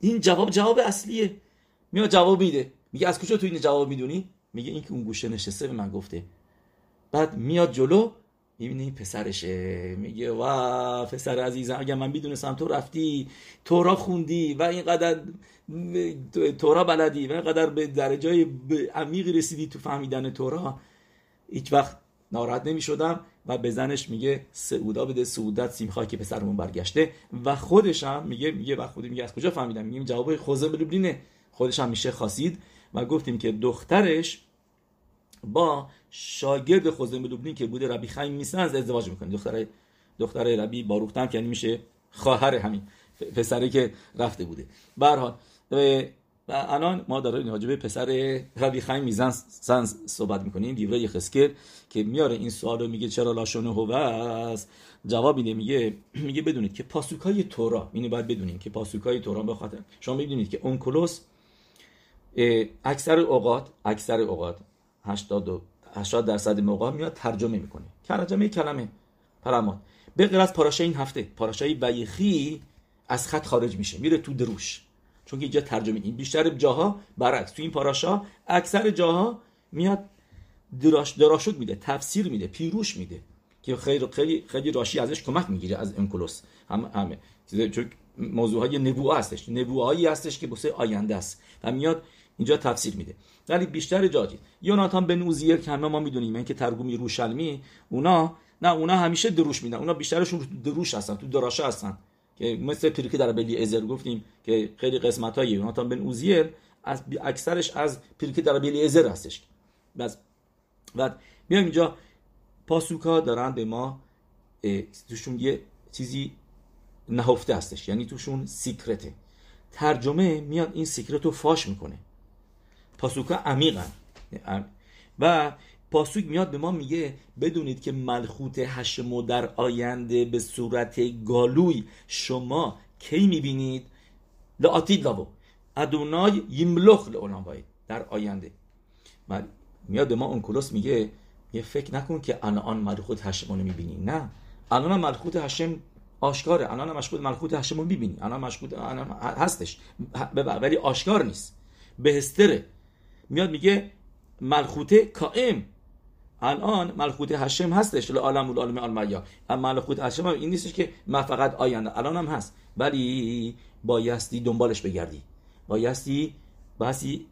این جواب جواب اصلیه. میاد جواب میده. میگه از کجا تو این جواب می‌دونی؟ میگه این که اون گوشه نشسته به من گفته. بعد میاد جلو. می‌بینی پسرشه میگه وا پسر عزیزم اگر من می‌دونستم تو رفتی تورا خوندی و اینقدر تورا بلدی و اینقدر به درجه عمیقی رسیدی تو فهمیدن تورا. هیچ وقت ناراحت نمی‌شدم و به زنش میگه سعودا بده سعودت سیمخواه که پسرمون برگشته. و خودش هم میگه میگه و خودی میگه از کجا فهمیدم؟ میگه جواب خوزه بلوبلینه. خودش هم میشه خاصید و گفتیم که دخترش با شاگرد خوزه بلوبلین که بوده ربی خیم میسن از ازدواج می‌کنه. دختر دختر ربی باروختم که یعنی میشه خواهر همین پسری که رفته بوده. به و الان ما داریم راجع به پسر ربی خیم میزن صحبت می‌کنیم. دیوره خسکر که میاره این سوال رو میگه چرا لاشونه هو است؟ جواب میده میگه میگه بدونید که پاسوکای تورا اینو باید بدونید که پاسوکای تورا به خاطر شما می‌دونید که اونکولوس اکثر اوقات اکثر اوقات 80 80 درصد موقع میاد ترجمه می‌کنه. ترجمه کلمه. پرامات به غیر از پاراشای این هفته پاراشای ویخی از خط خارج میشه میره تو دروش. چون که اینجا ترجمه این بیشتر جاها برعکس. تو این پاراشا اکثر جاها میاد دراش دراشد میده تفسیر میده پیروش میده که خیلی خیلی خیلی راشی ازش کمک می‌گیره از انکولوس هم همه. چون موضوع های نبوه هستش. نبوهایی هستش که بسه آینده است. و میاد اینجا تفسیر میده. ولی بیشتر جاجی یوناتان بن اوزیر که همه ما می‌دونیم. این که ترگم یروشلمی اونا نه اونا همیشه دروش میدن. اونا بیشترشون دروش هستن تو دراشه هستن. که مثل פרקי דרבי אליעזר گفتیم که خیلی قسمت های یوناتان بن اوزیر از اکثرش از פרקי דרבי אליעזר هستش. بس. بعد میام اینجا. פסוק ا دارن به ما توشون یه چیزی نهفته هستش. یعنی توشون secret ه. ترجمه میاد این secret رو فاش می‌کنه. פסוק ا عمیقن. و פסוק میاد به ما میگه بدونید که ملخوت هشمو در آینده به صورت گالوی شما کی می‌بینید؟ لعاتید لاو ادونای یملخ باید در آینده. میاد به ما اونکولوس میگه یه فکر نکن که الان ملخوت هشمو رو می‌بینی نه. الان ملخوت هشم آشکاره. الان مشغول ملخوت هشم رو می‌بینی. الان مشغول هستش. ولی آشکار نیست. بهستره. میاد میگه ملخوت کائم. الان ملخوت هشم هستش عالم العالم المیا اما ملخوت هشم هم این نیستش که ما فقط آینده الان هم هست. ولی بایستی دنبالش بگردی. بایستی بایستی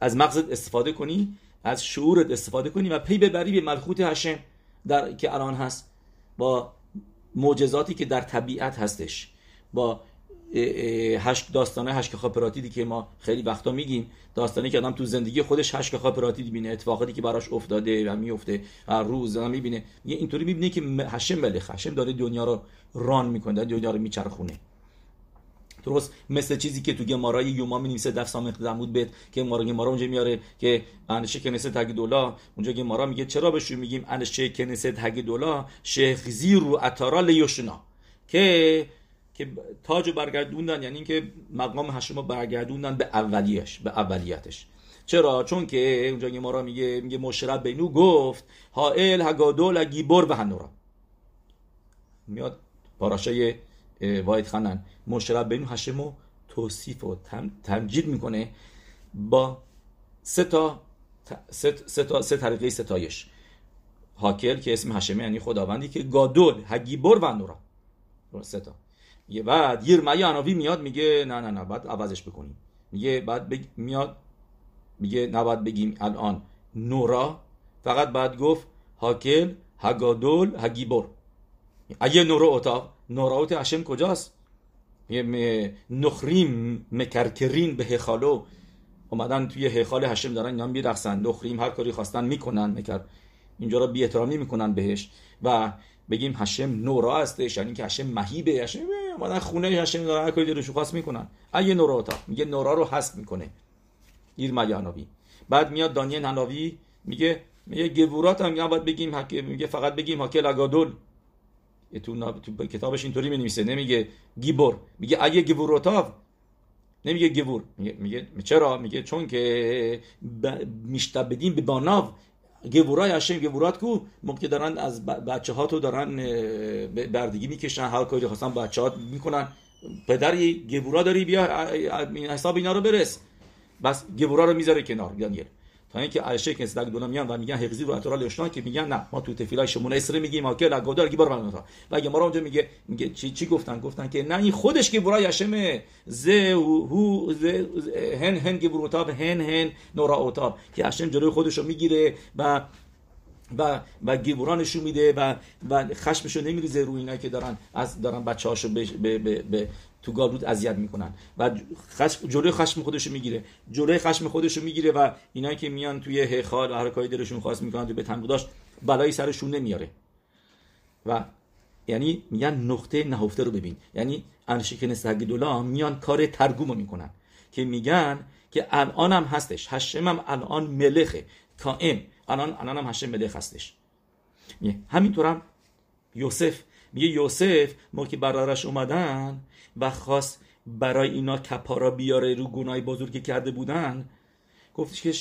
از مغزت استفاده کنی از شعورت استفاده کنی و پی ببری به ملخوت هشم در که الان هست. با معجزاتی که در طبیعت هستش. با هشت داستانه هشت خاپراتیدی که ما خیلی وقتا میگیم. داستانی که آدم تو زندگی خودش هشت خاپراتید بینه اتفاقاتی که براش افتاده و میفته و روز هم می‌بینه. یه اینطوری می‌بینه که هشم ملخ هشم داره دنیا رو ران می‌کنه دنیا رو میچرخونه. درست مثل چیزی که تو گمارای یوما می نویسه دف سامخ زمود بیت که گمارا گمارا اونجا میاره که انشه کنسه تگ دولا. اونجا گمارا میگه چرا بهشون میگیم؟ انشه کنسه تگ دولا شیخ زیرو اتارا لیوشنا که که تاج برگردوندن یعنی اینکه مقام هشم برگردوندن به اولیش به اولیتش. چرا؟ چون که اونجا گمارا میگه میگه مشرب بینو گفت هائل هگادول گیبر و هنورا. میاد پاراشای واید خانن مشرب بین هشمو توصیف و تمجید می‌کنه با سه تا سه تا سه طریقه ستایش. هاکل که اسم هشمه یعنی خداوندی که گادول هگیبر و نورا سه تا. یه بعد یرمیا عناوی میاد میگه نه نه نه بعد عوضش بکنیم. میگه بعد بگ... میاد میگه نباید بگیم الان نورا فقط بعد گفت هاکل هگادول هگیبر اگه نورا اتاق نوراوت هشم کجاست؟ نخریم مکرکرین به هخالو اومدن توی هخال هشم دارن اینا میرقصن. نخریم هر کاری خواستن می‌کنن مکر اینجا رو بی احترامی می‌کنن بهش. و بگیم هشم نورا هستش یعنی که هشم مهیبه هشم اومدن خونه هشم دارن هر کاری دلشون خواست می‌کنن. اگه نورا تا میگه نورا رو حذف می‌کنه. گیر مگاناوی بعد میاد دانیل هناوی میگه میگه گورات هم باید بگیم میگه فقط بگیم هاکل اگادول تو, تو کتابش اینطوری می نویسه نمیگه گیبور. میگه اگه گیبوروتاو نمیگه گیبور میگه, میگه چرا؟ میگه چون که ب... میشتبدین به باناو. گورای هشم گورات کو موقع دارن از بچه ها تو دارن بردگی می‌کشن هر کاری خواستن بچه ها می‌کنن. پدری گورا داری بیا حساب اینا رو برس. بس گورا رو می‌ذاره کنار دانیل تا اینکه که صدق دونا میان و میگن حفظی رو اطرال اشنا که میگن نه. ما تو تفیلای شمون اسره میگیم ها که لگودار گیبار بنا و اگه ما اونجا میگه میگه چی چی گفتن؟ گفتن که نه این خودش که برای هشمه ز هو هن هن گبروتاب هن هن نورا اوتاب که هشم جلوی خودش رو می‌گیره و و و گیبورانشون میده و و خشمشو نمیریزه روی اینا که دارن از دارن بچه‌هاشو به, به, به تو گالود اذیت می‌کنن. و خشم جلوی خشم خودشو می‌گیره. جلوی خشم خودشو می‌گیره و اینا که میان توی هخال و هر کاری دلشون خواست می‌کنن تو به تنبوداش بلایی سرشون نمیاره و یعنی میگن نقطه نهفته رو ببین. یعنی انشکن سگدولا میان کار ترگوم رو می‌کنن که میگن که الان هم هستش. هشم هم الان ملخه. کائم الان الان هم هشم ملخ هستش. همینطور هم یوسف. میگه یوسف ما که برادرش اومدن و خواست برای اینا کپارا بیاره رو گناه بزرگی کرده بودن. گفتش که